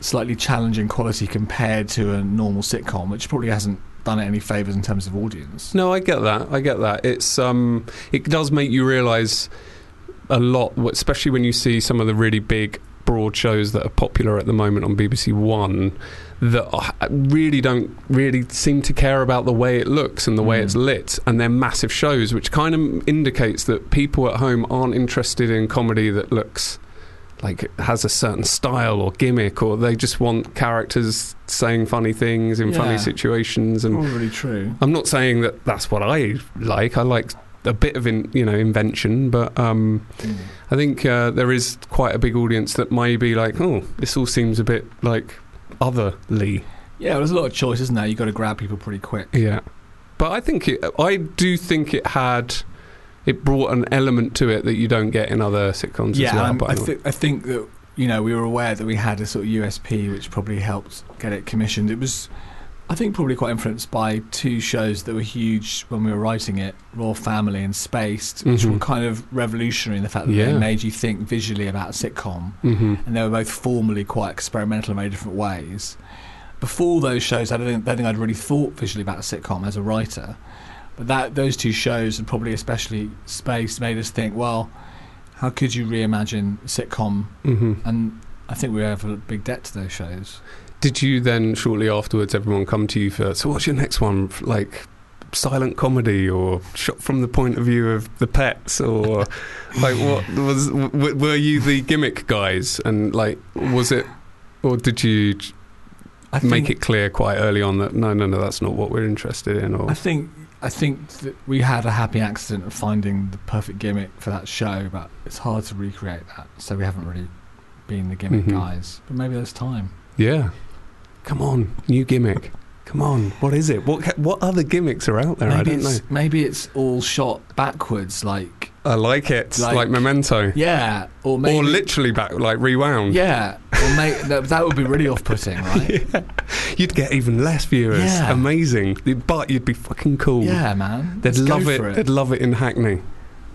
slightly challenging quality compared to a normal sitcom, which probably hasn't done it any favors in terms of audience. No, I get that. I get that. It's um, it does make you realise a lot, especially when you see some of the really big broad shows that are popular at the moment on BBC One that really don't really seem to care about the way it looks and the way Mm. it's lit, and they're massive shows, which kind of indicates that people at home aren't interested in comedy that looks like it has a certain style or gimmick, or they just want characters saying funny things in funny situations and Probably true. I'm not saying that that's what I like. I like a bit of in, you know invention, but um, I think uh, there is quite a big audience that might be like, oh, this all seems a bit like otherly. Yeah, there's a lot of choice, isn't there? You've got to grab people pretty quick. Yeah, but I think it, I do think it had it brought an element to it that you don't get in other sitcoms yeah, as well. um, I, thi- I think that you know we were aware that we had a sort of USP, which probably helped get it commissioned. It was, I think, probably quite influenced by two shows that were huge when we were writing it: Royle Family and Spaced, which Mhm. were kind of revolutionary in the fact that Yeah. they made you think visually about a sitcom. hmm and they were both formally quite experimental in very different ways. Before those shows, I don't think, don't think I'd really thought visually about a sitcom as a writer, but that those two shows and probably especially Spaced made us think, well, how could you reimagine sitcom? hmm And I think we have a big debt to those shows. Did you then shortly afterwards everyone come to you for so what's your next one like silent comedy or shot from the point of view of the pets or [LAUGHS] like what was w- were you the gimmick guys and like was it or did you I think, make it clear quite early on that no no no that's not what we're interested in or I think I think that we had a happy accident of finding the perfect gimmick for that show, but it's hard to recreate that. So we haven't really been the gimmick Mhm. guys. But maybe there's time. yeah come on new gimmick come on what is it what what other gimmicks are out there I maybe don't know it's maybe it's all shot backwards, like I like it like, Like- Memento yeah, or maybe or literally back like rewound yeah, or may, that, that would be really off-putting, right? [LAUGHS] yeah. You'd get even less viewers. Yeah. Amazing. But you'd be fucking cool. Yeah, man, They'd Let's love it. for They'd love it in Hackney.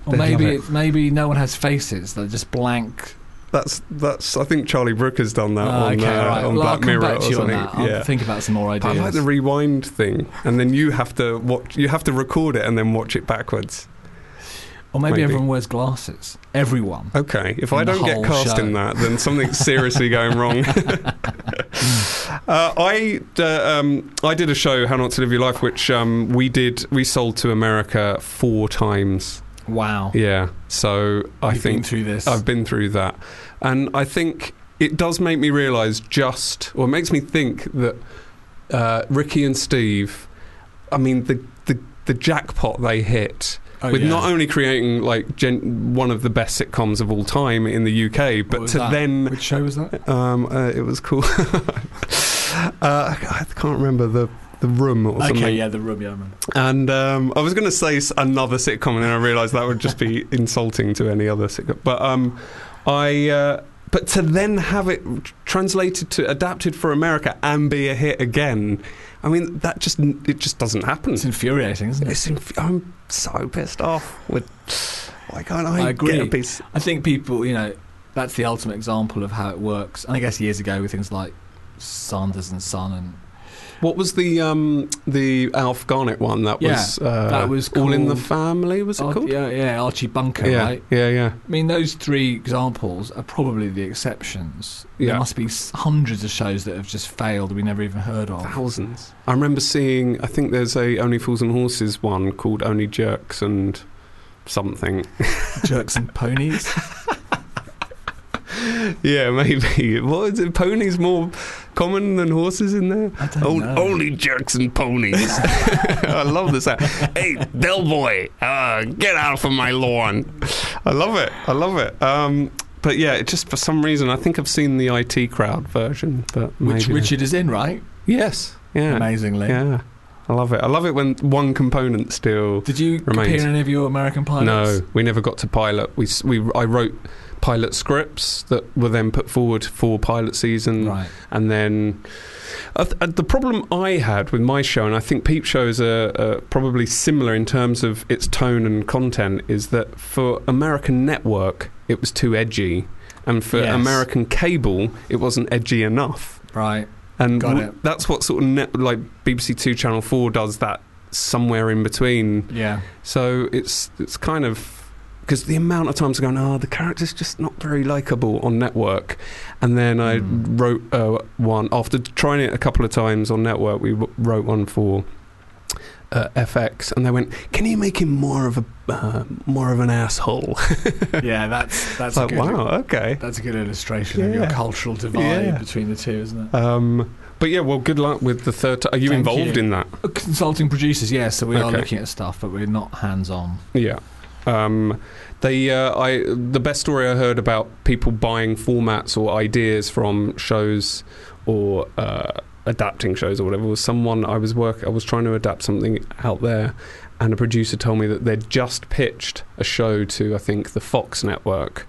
Or they'd maybe it. maybe no one has faces; they're just blank. That's that's. I think Charlie Brooker has done that Oh, on, okay, uh, right. on Well, Black Mirror back or to you on something. that. I'll yeah. think about some more But I ideas. like the rewind thing, and then you have to watch. You have to record it and then watch it backwards. Or maybe, Maybe. everyone wears glasses. Everyone. Okay, if I don't get cast show. in that, then [LAUGHS] something's seriously going wrong. [LAUGHS] uh, I uh, um, I did a show, How Not to Live Your Life, which um, we did. We sold to America four times. Wow. Yeah, so I You've been think through this. I've been through that, and I think it does make me realise just, or it makes me think that uh, Ricky and Steve, I mean the the the jackpot they hit Oh, with yeah. not only creating like gen- one of the best sitcoms of all time in the UK, but to that? then Which show was that? um, uh, it was cool. [LAUGHS] uh, I can't remember the the room or something. Okay, yeah, the room. Yeah, I remember. And um, I was going to say another sitcom, and then I realised that would just be [LAUGHS] insulting to any other sitcom. But um, I. Uh, but to then have it translated to adapted for America and be a hit again, I mean that just it just doesn't happen. It's infuriating, isn't it? It's inf- I'm so pissed off with why can't I, I agree. get a piece? I think people, you know, that's the ultimate example of how it works. And I guess years ago with things like Sanford and Son and What was the um, the Alf Garnett one? That Yeah, was uh, that was All in the Family. Was it Ar- called? yeah, yeah, Archie Bunker, yeah, right? yeah, yeah. I mean, those three examples are probably the exceptions. Yeah. There must be hundreds of shows that have just failed that we never even heard of. Thousands. I remember seeing. I think there's a Only Fools and Horses one called Only Jerks and something. Jerks and ponies. [LAUGHS] [LAUGHS] yeah, maybe. What is it? Ponies more common than horses in there? O-. Only jerks and ponies. [LAUGHS] [LAUGHS] I love this. Hey, Del Boy, uh, get out from my lawn. I love it. I love it. Um, but yeah, it just for some reason, I think I've seen the IT crowd version, but Which Richard is in, right? Yes. Yeah. Amazingly. Yeah. I love it. I love it when one component still. Did you Remains. appear in any of your American pilots? No, we never got to pilot. We we I wrote pilot scripts that were then put forward for pilot season, Right. and then uh, th- the problem I had with my show, and I think Peep shows are, are probably similar in terms of its tone and content, is that for American network it was too edgy, and for Yes. American cable it wasn't edgy enough. Right. And Got w- it. that's what sort of net, like BBC Two, Channel Four does that somewhere in between. Yeah. So it's it's kind of because the amount of times I go, oh, the character's just not very likable on network, and then I Mm. wrote uh, one after trying it a couple of times on network. We w- wrote one for. Uh, FX and they went. Can you make him more of a uh, more of an asshole? [LAUGHS] Yeah, that's that's like good, wow, okay. That's a good illustration of your cultural divide Yeah. between the two, isn't it? Um, but yeah, well, good luck with the third. T- are you Thank involved you. in that? Consulting producers, yeah. So we are looking at stuff, but we're not hands-on. Yeah. Um, they, uh, I, the best story I heard about people buying formats or ideas from shows or uh, adapting shows or whatever was someone I was work. I was trying to adapt something out there, and a producer told me that they'd just pitched a show to I think the Fox network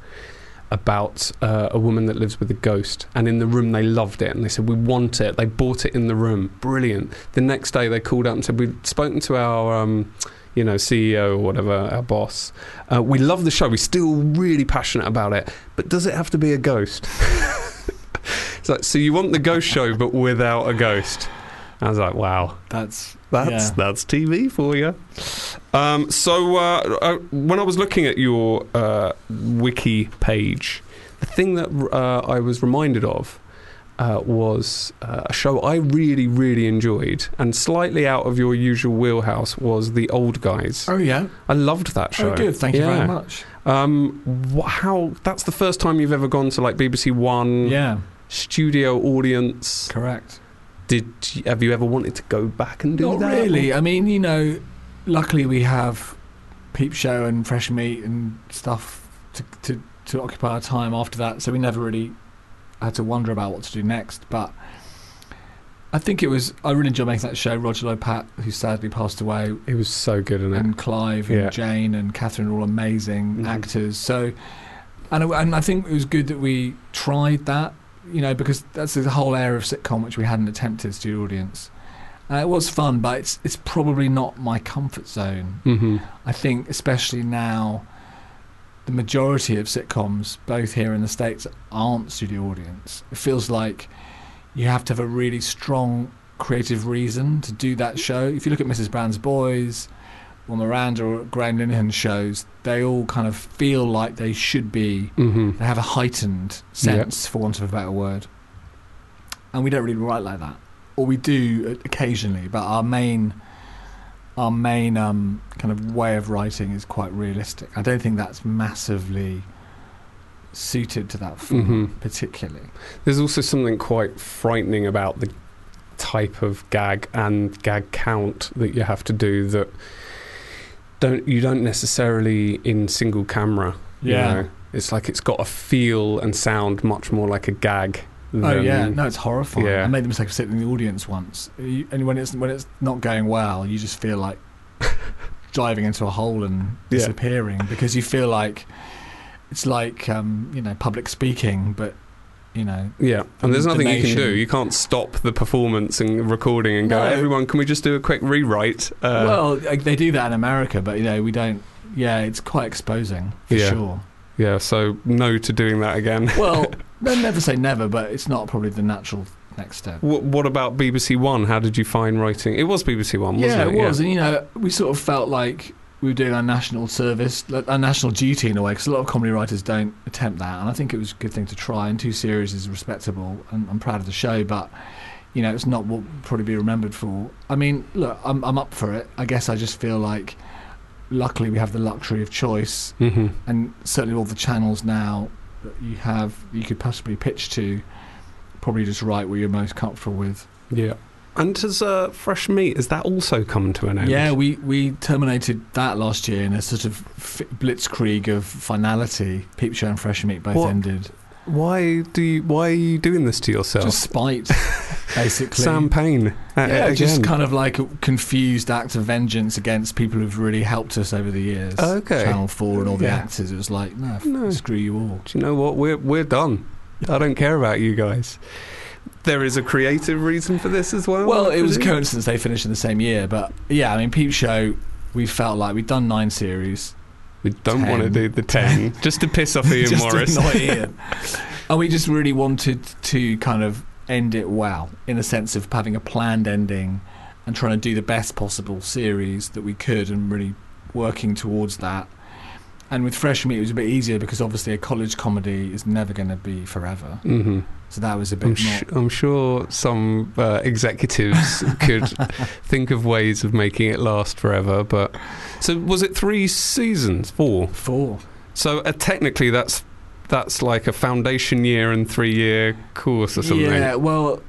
about uh, a woman that lives with a ghost and in the room they loved it and they said we want it they bought it in the room brilliant the next day they called up and said we've spoken to our um, you know CEO or whatever our boss. Uh, we love the show. We're still really passionate about it. But does it have to be a ghost? [LAUGHS] It's like so you want the ghost show but without a ghost. I was like wow. That's that's Yeah. that's TV for you. Um, so uh, uh, when I was looking at your uh, wiki page, the thing that uh, I was reminded of uh, was uh, a show I really really enjoyed and slightly out of your usual wheelhouse was The Old Guys. oh yeah. I loved that show. Oh, good. Thank you Yeah. very much. Um, wh- how? That's the first time you've ever gone to like BBC One Yeah, studio audience. correct. Did you- have you ever wanted to go back and do Not that? really. I mean, you know, luckily we have Peep Show and Fresh Meat and stuff to, to, to occupy our time after that, so we never really had to wonder about what to do next. But I think it was, I really enjoyed making that show. Roger Lloyd Pack, who sadly passed away, It was so good, isn't it? and Clive and Yeah. Jane and Catherine are all amazing Mhm. actors. So, and, I- and I think it was good that we tried that, you know, because that's the whole area of sitcom which we hadn't attempted to the audience. Uh, it was fun, but it's it's probably not my comfort zone. Mm-hmm. I think, especially now, the majority of sitcoms, both here in the states, aren't studio audience. It feels like you have to have a really strong creative reason to do that show. If you look at Mrs. Brown's Boys, or Miranda or Graham Linehan shows, they all kind of feel like they should be. hmm They have a heightened sense, for want of a better word. And we don't really write like that, or we do occasionally. But our main, our main um, kind of way of writing is quite realistic. I don't think that's massively suited to that form, Mhm. particularly. There's also something quite frightening about the type of gag and gag count that you have to do that don't you don't necessarily in single camera. you Yeah. know. It's like it's got a feel and sound much more like a gag. Oh yeah, no, it's horrifying. Yeah. I made the mistake of sitting in the audience once, you, and when it's when it's not going well, you just feel like [LAUGHS] diving into a hole and Yeah. disappearing because you feel like it's like um, you know public speaking, but you know Yeah, and there's nothing you can do. You can't stop the performance and recording and go, No. everyone, can we just do a quick rewrite? Uh, well they do that in America, but you know we don't. Yeah, it's quite exposing for Yeah. sure. yeah, so no to doing that again. Well, [LAUGHS] never say never, but it's not probably the natural next step. What, what about BBC One? How did you find writing? It was BBC One, wasn't yeah, it? it was, and you know, we sort of felt like we were doing our national service, our national duty in a way, because a lot of comedy writers don't attempt that, and I think it was a good thing to try. And two series is respectable, and I'm proud of the show, but you know, it's not what will probably be remembered for. I mean, look, I'm I'm up for it. I guess I just feel like, luckily, we have the luxury of choice, hmm and certainly all the channels now that you have, you could possibly pitch to. Probably just write what you're most comfortable with. Yeah. And does uh, Fresh Meat, has that also come to an end? Yeah, we, we terminated that last year in a sort of f- blitzkrieg of finality. Peep Show and Fresh Meat both What? ended. Why do you, why are you doing this to yourself? Just spite, [LAUGHS] basically. Sam Bain. Uh, yeah, just kind of like a confused act of vengeance against people who've really helped us over the years. Okay. Channel 4 and all the actors. It was like, no, No. screw you all. Do you know what? We're we're done. I don't care about you guys. There is a creative reason for this as well. Well, it was a coincidence they finished in the same year. But yeah, I mean, Peep Show, we felt like we'd done nine series. We don't Ten. want to do the ten [LAUGHS] just to piss off Ian [LAUGHS] just to Morris. annoy Ian. [LAUGHS] and we just really wanted to kind of end it well, in a sense of having a planned ending and trying to do the best possible series that we could and really working towards that. And with Fresh Meat, it was a bit easier because obviously a college comedy is never going to be forever. hmm So that was a bit I'm, more. sh- I'm sure some uh, executives [LAUGHS] could think of ways of making it last forever. But so was it three seasons? Four. Four. So uh, technically, that's that's like a foundation year and three year course or something. Yeah, well,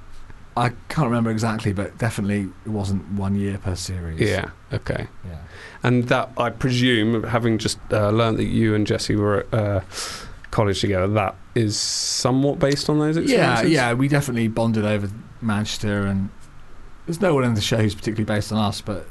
I can't remember exactly, but definitely it wasn't one year per series. Yeah. Okay. Yeah. And that I presume, having just uh, learned that you and Jesse were at uh, college together, that is somewhat based on those Yeah, experiences. yeah, we definitely bonded over Manchester, and there's no one in the show who's particularly based on us, but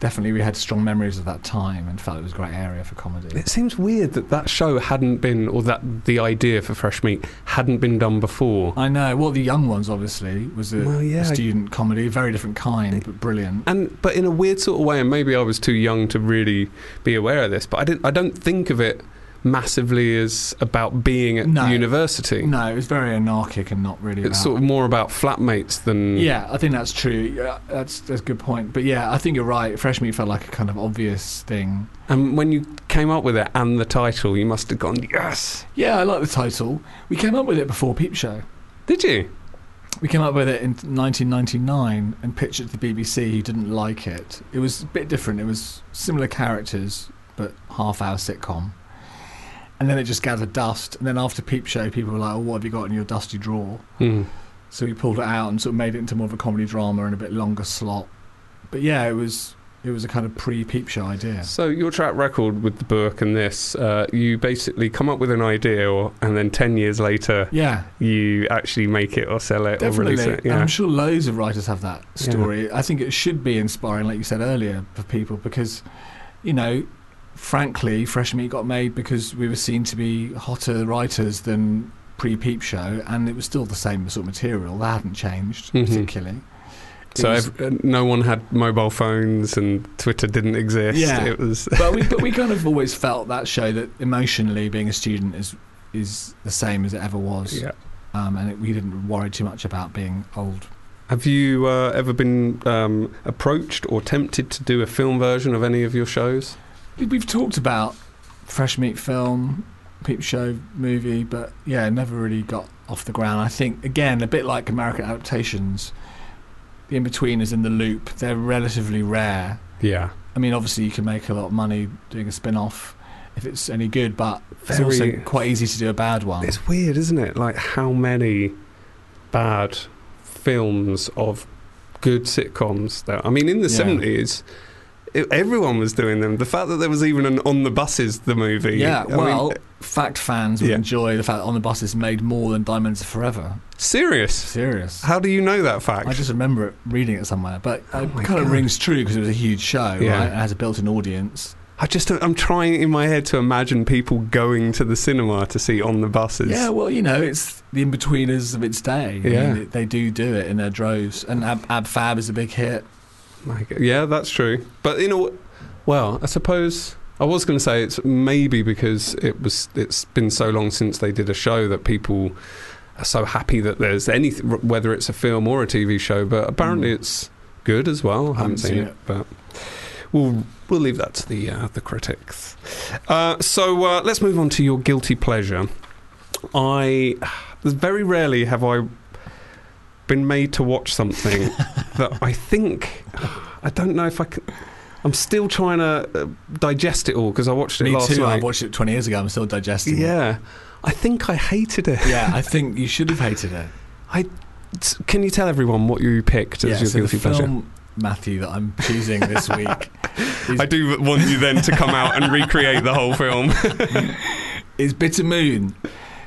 definitely we had strong memories of that time and felt it was a great area for comedy. It seems weird that that show hadn't been, or that the idea for Fresh Meat hadn't been done before. I know. Well, the young ones obviously was a, Well, yeah. a student comedy, very different kind, but brilliant. And but in a weird sort of way, and maybe I was too young to really be aware of this, but I didn't. I don't think of it massively as about being at No. university. No, it was very anarchic and not really. It's about- sort of more about flatmates than Yeah, I think that's true. Yeah, that's that's a good point. But yeah, I think you're right. Fresh Meat felt like a kind of obvious thing. And when you came up with it and the title, you must have gone yes. Yeah, I like the title. We came up with it before Peep Show. Did you? We came up with it in 1999 and pitched it to the BBC, who didn't like it. It was a bit different. It was similar characters, but half-hour sitcom. And then it just gathered dust. And then after Peep Show, people were like, "Oh, what have you got in your dusty drawer?" Hmm. So we pulled it out and sort of made it into more of a comedy drama and a bit longer slot. But yeah, it was it was a kind of pre-Peep Show idea. So your track record with the book and this, uh, you basically come up with an idea, or, and then ten years later, Yeah, you actually make it or sell it or definitely. release it. And I'm sure loads of writers have that story. I think it should be inspiring, like you said earlier, for people because, you know, frankly, Fresh Meat got made because we were seen to be hotter writers than pre-Peep Show, and it was still the same sort of material. That hadn't changed Mhm. particularly. It So was- ev- uh, no one had mobile phones and Twitter didn't exist. Yeah. It was [LAUGHS] but we but we [LAUGHS] kind of always felt that show that emotionally being a student is is the same as it ever was. yeah. Um, and it, we didn't worry too much about being old. Have you uh, ever been um, approached or tempted to do a film version of any of your shows? We- We've talked about fresh meat film, peep show movie, but yeah, never really got off the ground. I think again, a bit like American adaptations, the in betweeners in the loop, they're relatively rare. Yeah. I mean, obviously, you can make a lot of money doing a spin off if it's any good, but it's Very- also quite easy to do a bad one. It's weird, isn't it? Like how many bad films of good sitcoms there. I mean, in the Yeah. Seventies, everyone was doing them. The fact that there was even an on the buses the movie. Yeah, I mean, well, fact fans would Yeah. enjoy the fact that On the Buses made more than Diamonds Are Forever. serious. Serious. How do you know that fact? I just remember it, reading it somewhere, but Oh it my kind of rings true because it was a huge show, Yeah. right? It has a built-in audience. I just I'm trying in my head to imagine people going to the cinema to see on the buses. Yeah, well, you know, it's the in-betweeners of its day. I Yeah. mean, they do do it in their droves, and Ab, Ab Fab is a big hit. My g- yeah, that's true. But you know, well, I suppose I was going to say it's maybe because it was it's been so long since they did a show that people are so happy that there's anything, whether it's a film or a TV show. But apparently, Mm. it's good as well. I haven't seen it, but we'll we'll leave that to the uh, the critics. Uh, so uh, let's move on to your guilty pleasure. I very rarely have I been made to watch something [LAUGHS] that I think I don't know if I can. I'm still trying to uh, digest it all because I watched it Me last too. I watched it 20 years ago. I'm still digesting it. yeah, I think I hated it. Yeah, I think you should have hated it. T- Can you tell everyone what you picked as yeah, your so the guilty pleasure? film, Matthew, that I'm choosing this [LAUGHS] week I do want you then to come out and recreate the whole film. [LAUGHS] is Bitter Moon.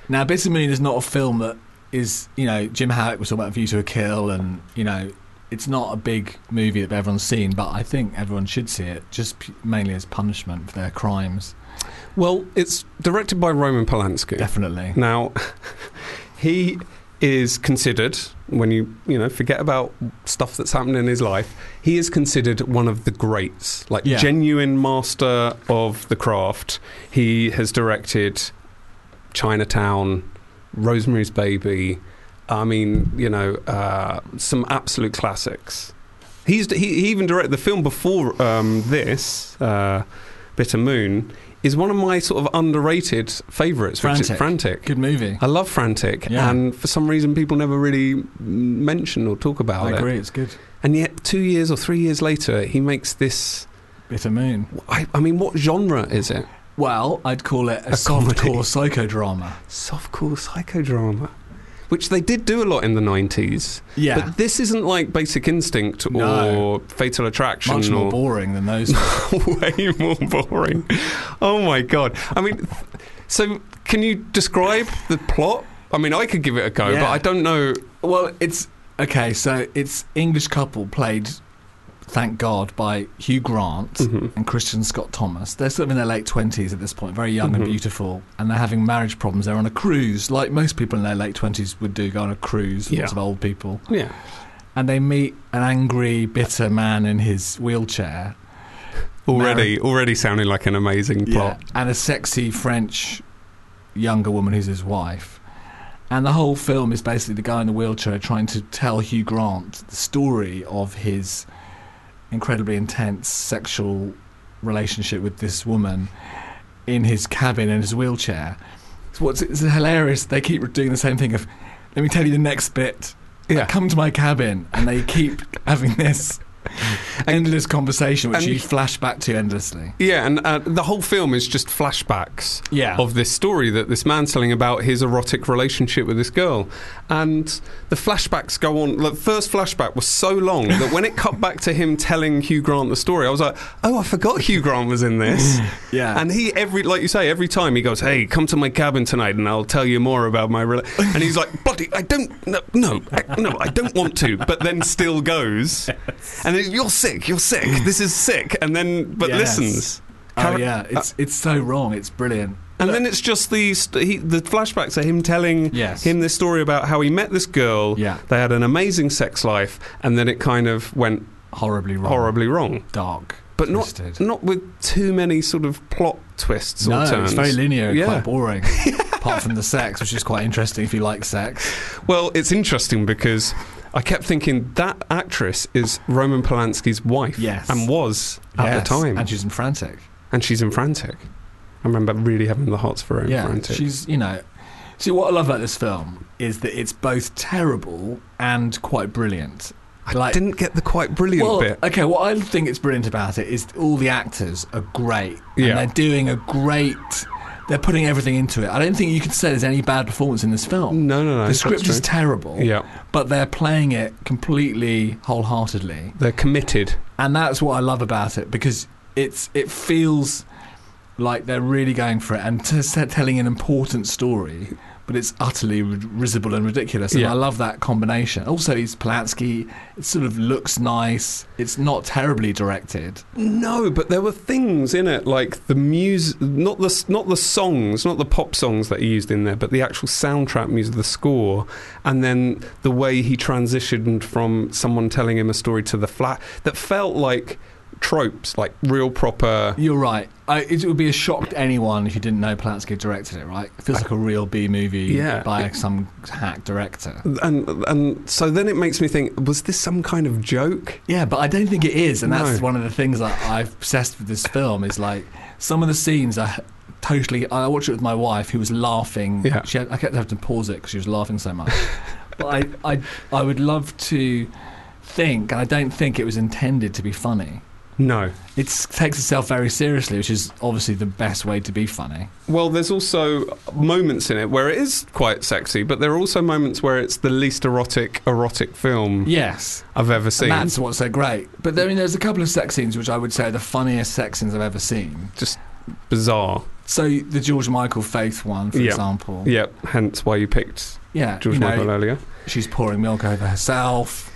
Now, Bitter Moon is not a film that is, you know, Jim Howick was talking about View to a Kill, and, you know, it's not a big movie that everyone's seen, but I think everyone should see it, just p- mainly as punishment for their crimes. well, it's directed by Roman Polanski. Definitely. Now, [LAUGHS] he is considered when you you know forget about stuff that's happened in his life. He is considered one of the greats, like Yeah. genuine master of the craft. He has directed Chinatown, Rosemary's Baby. I mean, you know, uh, some absolute classics. He's he, he even directed the film before um, this, uh, Bitter Moon, is one of my sort of underrated favourites, which is Frantic. Frantic. Good movie. I love Frantic, Yeah. and for some reason, people never really mention or talk about I it. I agree, it's good. And yet, two years or three years later, he makes this. Bitter Moon. I, I mean, what genre is it? Well, I'd call it a, A softcore psychodrama. Softcore psychodrama, which they did do a lot in the nineties. Yeah. But this isn't like Basic Instinct or No. Fatal Attraction Much more or boring than those. [LAUGHS] way more boring. Oh my god! I mean, so can you describe the plot? I mean, I could give it a go, Yeah. but I don't know. well, it's okay. So it's English couple played, thank God, by Hugh Grant Mhm. and Kristin Scott Thomas. They're sort of in their late twenties at this point, very young and Mhm. beautiful, and they're having marriage problems. They're on a cruise, like most people in their late twenties would do, go on a cruise. Yeah. Lots of old people, Yeah, and they meet an angry, bitter man in his wheelchair. [LAUGHS] already, already sounding like an amazing plot. and a sexy French younger woman who's his wife. And the whole film is basically the guy in the wheelchair trying to tell Hugh Grant the story of his incredibly intense sexual relationship with this woman in his cabin in his wheelchair. It's what's it's hilarious. They keep doing the same thing of, let me tell you the next bit. Yeah. Come to my cabin, and they keep having this [LAUGHS] endless conversation, which and- you flash back to endlessly. Yeah, and uh, the whole film is just flashbacks Yeah. of this story that this man's telling about his erotic relationship with this girl. And the flashbacks go on. The first flashback was so long that when it [LAUGHS] cut back to him telling Hugh Grant the story, I was like, oh, I forgot Hugh Grant was in this. [LAUGHS] yeah. And he every like you say every time he goes, "Hey, come to my cabin tonight, and I'll tell you more about my." Rela-. And he's like, "Buddy, I don't, no, no, I, no, I don't want to," but then still goes. And then, you're sick. You're sick. [LAUGHS] This is sick. And then, but Yes. listens. Oh Char- yeah, it's uh, it's so wrong. It's brilliant. And then it's just the he, the flashbacks are him telling Yes. him this story about how he met this girl. Yeah. They had an amazing sex life, and then it kind of went Horribly wrong. horribly wrong. dark. But not twisted. not with too many sort of plot twists No, or turns. it's very linear, and Yeah. quite boring. [LAUGHS] Apart from the sex, which is quite interesting if you like sex. Well, it's interesting because I kept thinking that actress is Roman Polanski's wife. Yes. And was at Yes, the time. and she's in Frantic. And she's in Frantic. I remember really having the hearts for her in yeah, Frantic. she's you know. See what I love about this film is that it's both terrible and quite brilliant. I didn't get the quite brilliant well, bit. okay, what I think it's brilliant about it is all the actors are great. Yeah. And they're doing a great. They're putting everything into it. I don't think you could say there's any bad performance in this film. No, no, no. the script is terrible. Yeah. But they're playing it completely wholeheartedly. They're committed. and that's what I love about it because it's it feels like they're really going for it and t- t- telling an important story, but it's utterly risible and ridiculous. And Yeah. I love that combination. Also, he's Polanski. It sort of looks nice. It's not terribly directed. No, but there were things in it like the music, not the not the songs, not the pop songs that he used in there, but the actual soundtrack music, the score, and then the way he transitioned from someone telling him a story to the flat that felt like tropes, like real proper. You're right. I, it would be a shock to anyone if you didn't know Polanski directed it. Right? It feels like a real B movie Yeah. by some hack director. And and so then it makes me think: was this some kind of joke? Yeah, but I don't think it is, and that's No. one of the things that I've obsessed with this film. Is like some of the scenes are totally. I watched it with my wife, who was laughing. Yeah. She had, I kept having to pause it because she was laughing so much. [LAUGHS] but I, I, I would love to think, and I don't think it was intended to be funny. No. It takes itself very seriously, which is obviously the best way to be funny. Well, there's also moments in it where it is quite sexy, but there are also moments where it's the least erotic erotic film Yes, I've ever seen. and that's what's so great. But I mean, there's a couple of sex scenes which I would say are the funniest sex scenes I've ever seen. just bizarre. So the George Michael Faith one, for Yeah. example. Yep, hence why you picked Yeah, George you know, Michael earlier. she's pouring milk over herself.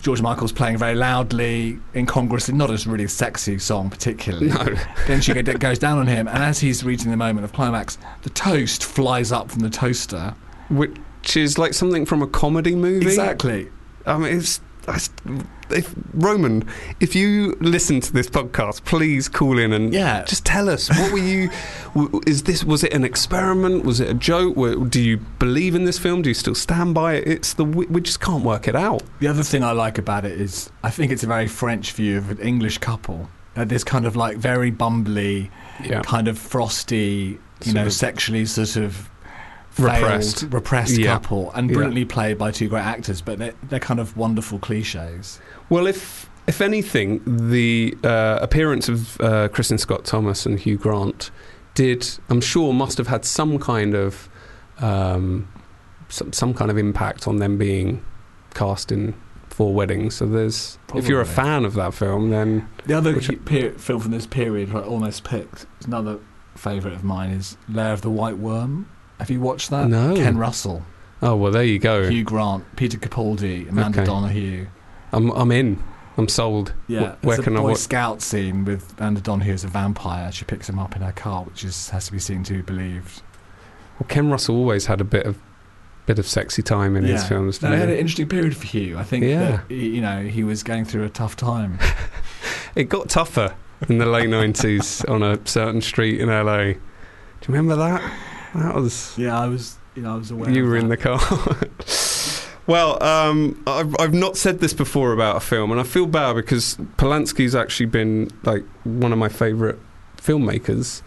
George Michael's playing very loudly, incongruously, not a really sexy song particularly. No. [LAUGHS] Then she goes down on him, and as he's reaching the moment of climax, the toast flies up from the toaster. Which is like something from a comedy movie. Exactly. I mean, it's. If Roman, if you listen to this podcast, please call in and Yeah. just tell us what were you. Is this was it an experiment? Was it a joke? Do you believe in this film? Do you still stand by it? It's the we we just can't work it out. The other thing I like about it is I think it's a very French view of an English couple. Uh, this kind of like very bumbly, Yeah, kind of frosty, you Sort know, of sexually sort of failed, Repressed. repressed Yeah. couple, and Yeah. brilliantly played by two great actors. But they're, they're kind of wonderful cliches. Well, if if anything, the uh, appearance of uh, Kristin Scott Thomas and Hugh Grant did, I'm sure, must have had some kind of um, some some kind of impact on them being cast in Four Weddings. So there's, if you're a fan of that film, then The other Which- pe- film from this period, I almost picked, another favourite of mine, is Lair of the White Worm. Have you watched that? No. Ken Russell, oh well, there you go. Hugh Grant, Peter Capaldi, Amanda Okay. Donoghue. I'm I'm in. I'm sold. Yeah, Wh- where it's can a I Boy watch? Scout scene with Amanda Donohoe as a vampire. She picks him up in her car, which is, has to be seen to be believed. Well, Ken Russell always had a bit of bit of sexy time in his films. No, didn't he had he? an interesting period for Hugh. I think Yeah. that, you know, he was going through a tough time. [LAUGHS] It got tougher in the late nineties on a certain street in LA. Do you remember that? That was yeah, I was, you know, I was aware you were in the car. [LAUGHS] well, um, I've, I've not said this before about a film, and I feel bad because Polanski's actually been like one of my favourite filmmakers,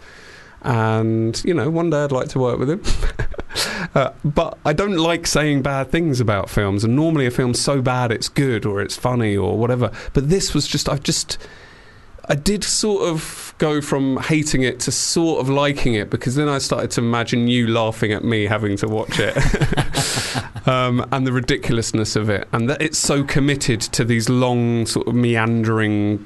and you know, one day I'd like to work with him. [LAUGHS] uh, but I don't like saying bad things about films, and normally a film's so bad it's good or it's funny or whatever. But this was just, I've just. I did sort of go from hating it to sort of liking it because then I started to imagine you laughing at me having to watch it. [LAUGHS] Um, and the ridiculousness of it and that it's so committed to these long sort of meandering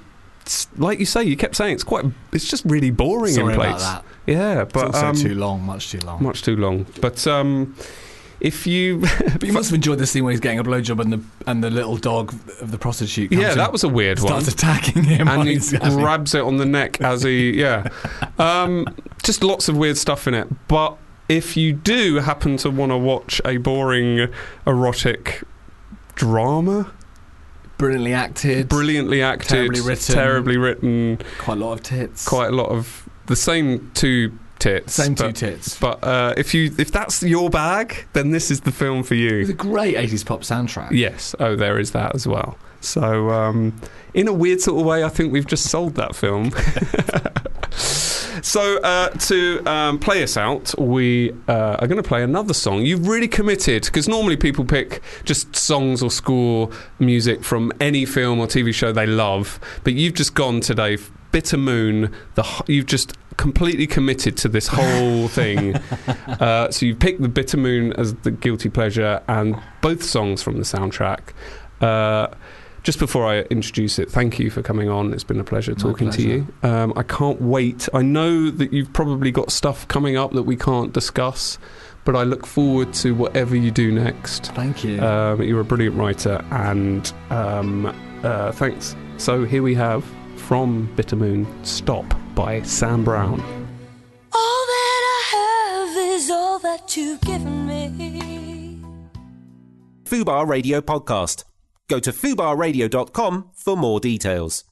like you say you kept saying it's quite it's just really boring Sorry in place. yeah It's but also um, too long, much too long. much too long. But um, if you [LAUGHS] But you must have enjoyed the scene where he's getting a blowjob and the and the little dog of the prostitute comes yeah that was a weird one starts attacking him. and he grabs it on the neck as he yeah [LAUGHS] um, just lots of weird stuff in it but if you do happen to want to watch a boring erotic drama brilliantly acted, brilliantly acted Terribly written. terribly written quite a lot of tits. quite a lot of the same two tits. Same two but, tits. But uh, if you if that's your bag, then this is the film for you. a great 80s pop soundtrack. Yes. Oh, there is that as well. So, um, in a weird sort of way, I think we've just sold that film. [LAUGHS] so, uh, to um, play us out, we uh, are going to play another song. You've really committed because normally people pick just songs or score music from any film or TV show they love, but you've just gone today. Bitter Moon, the you've just completely committed to this whole [LAUGHS] thing. uh, so you've picked the Bitter Moon as the guilty pleasure, and both songs from the soundtrack. Uh, just before I introduce it, thank you for coming on. It's been a pleasure My talking to you. Um, I can't wait. I know that you've probably got stuff coming up that we can't discuss, but I look forward to whatever you do next. Thank you. Um, you're a brilliant writer, and um, uh, thanks. So here we have from Bitter Moon, "Stop" by Sam Brown. All that I have is all that you've given me. Fubar Radio Podcast. Go to fubarradio.com for more details.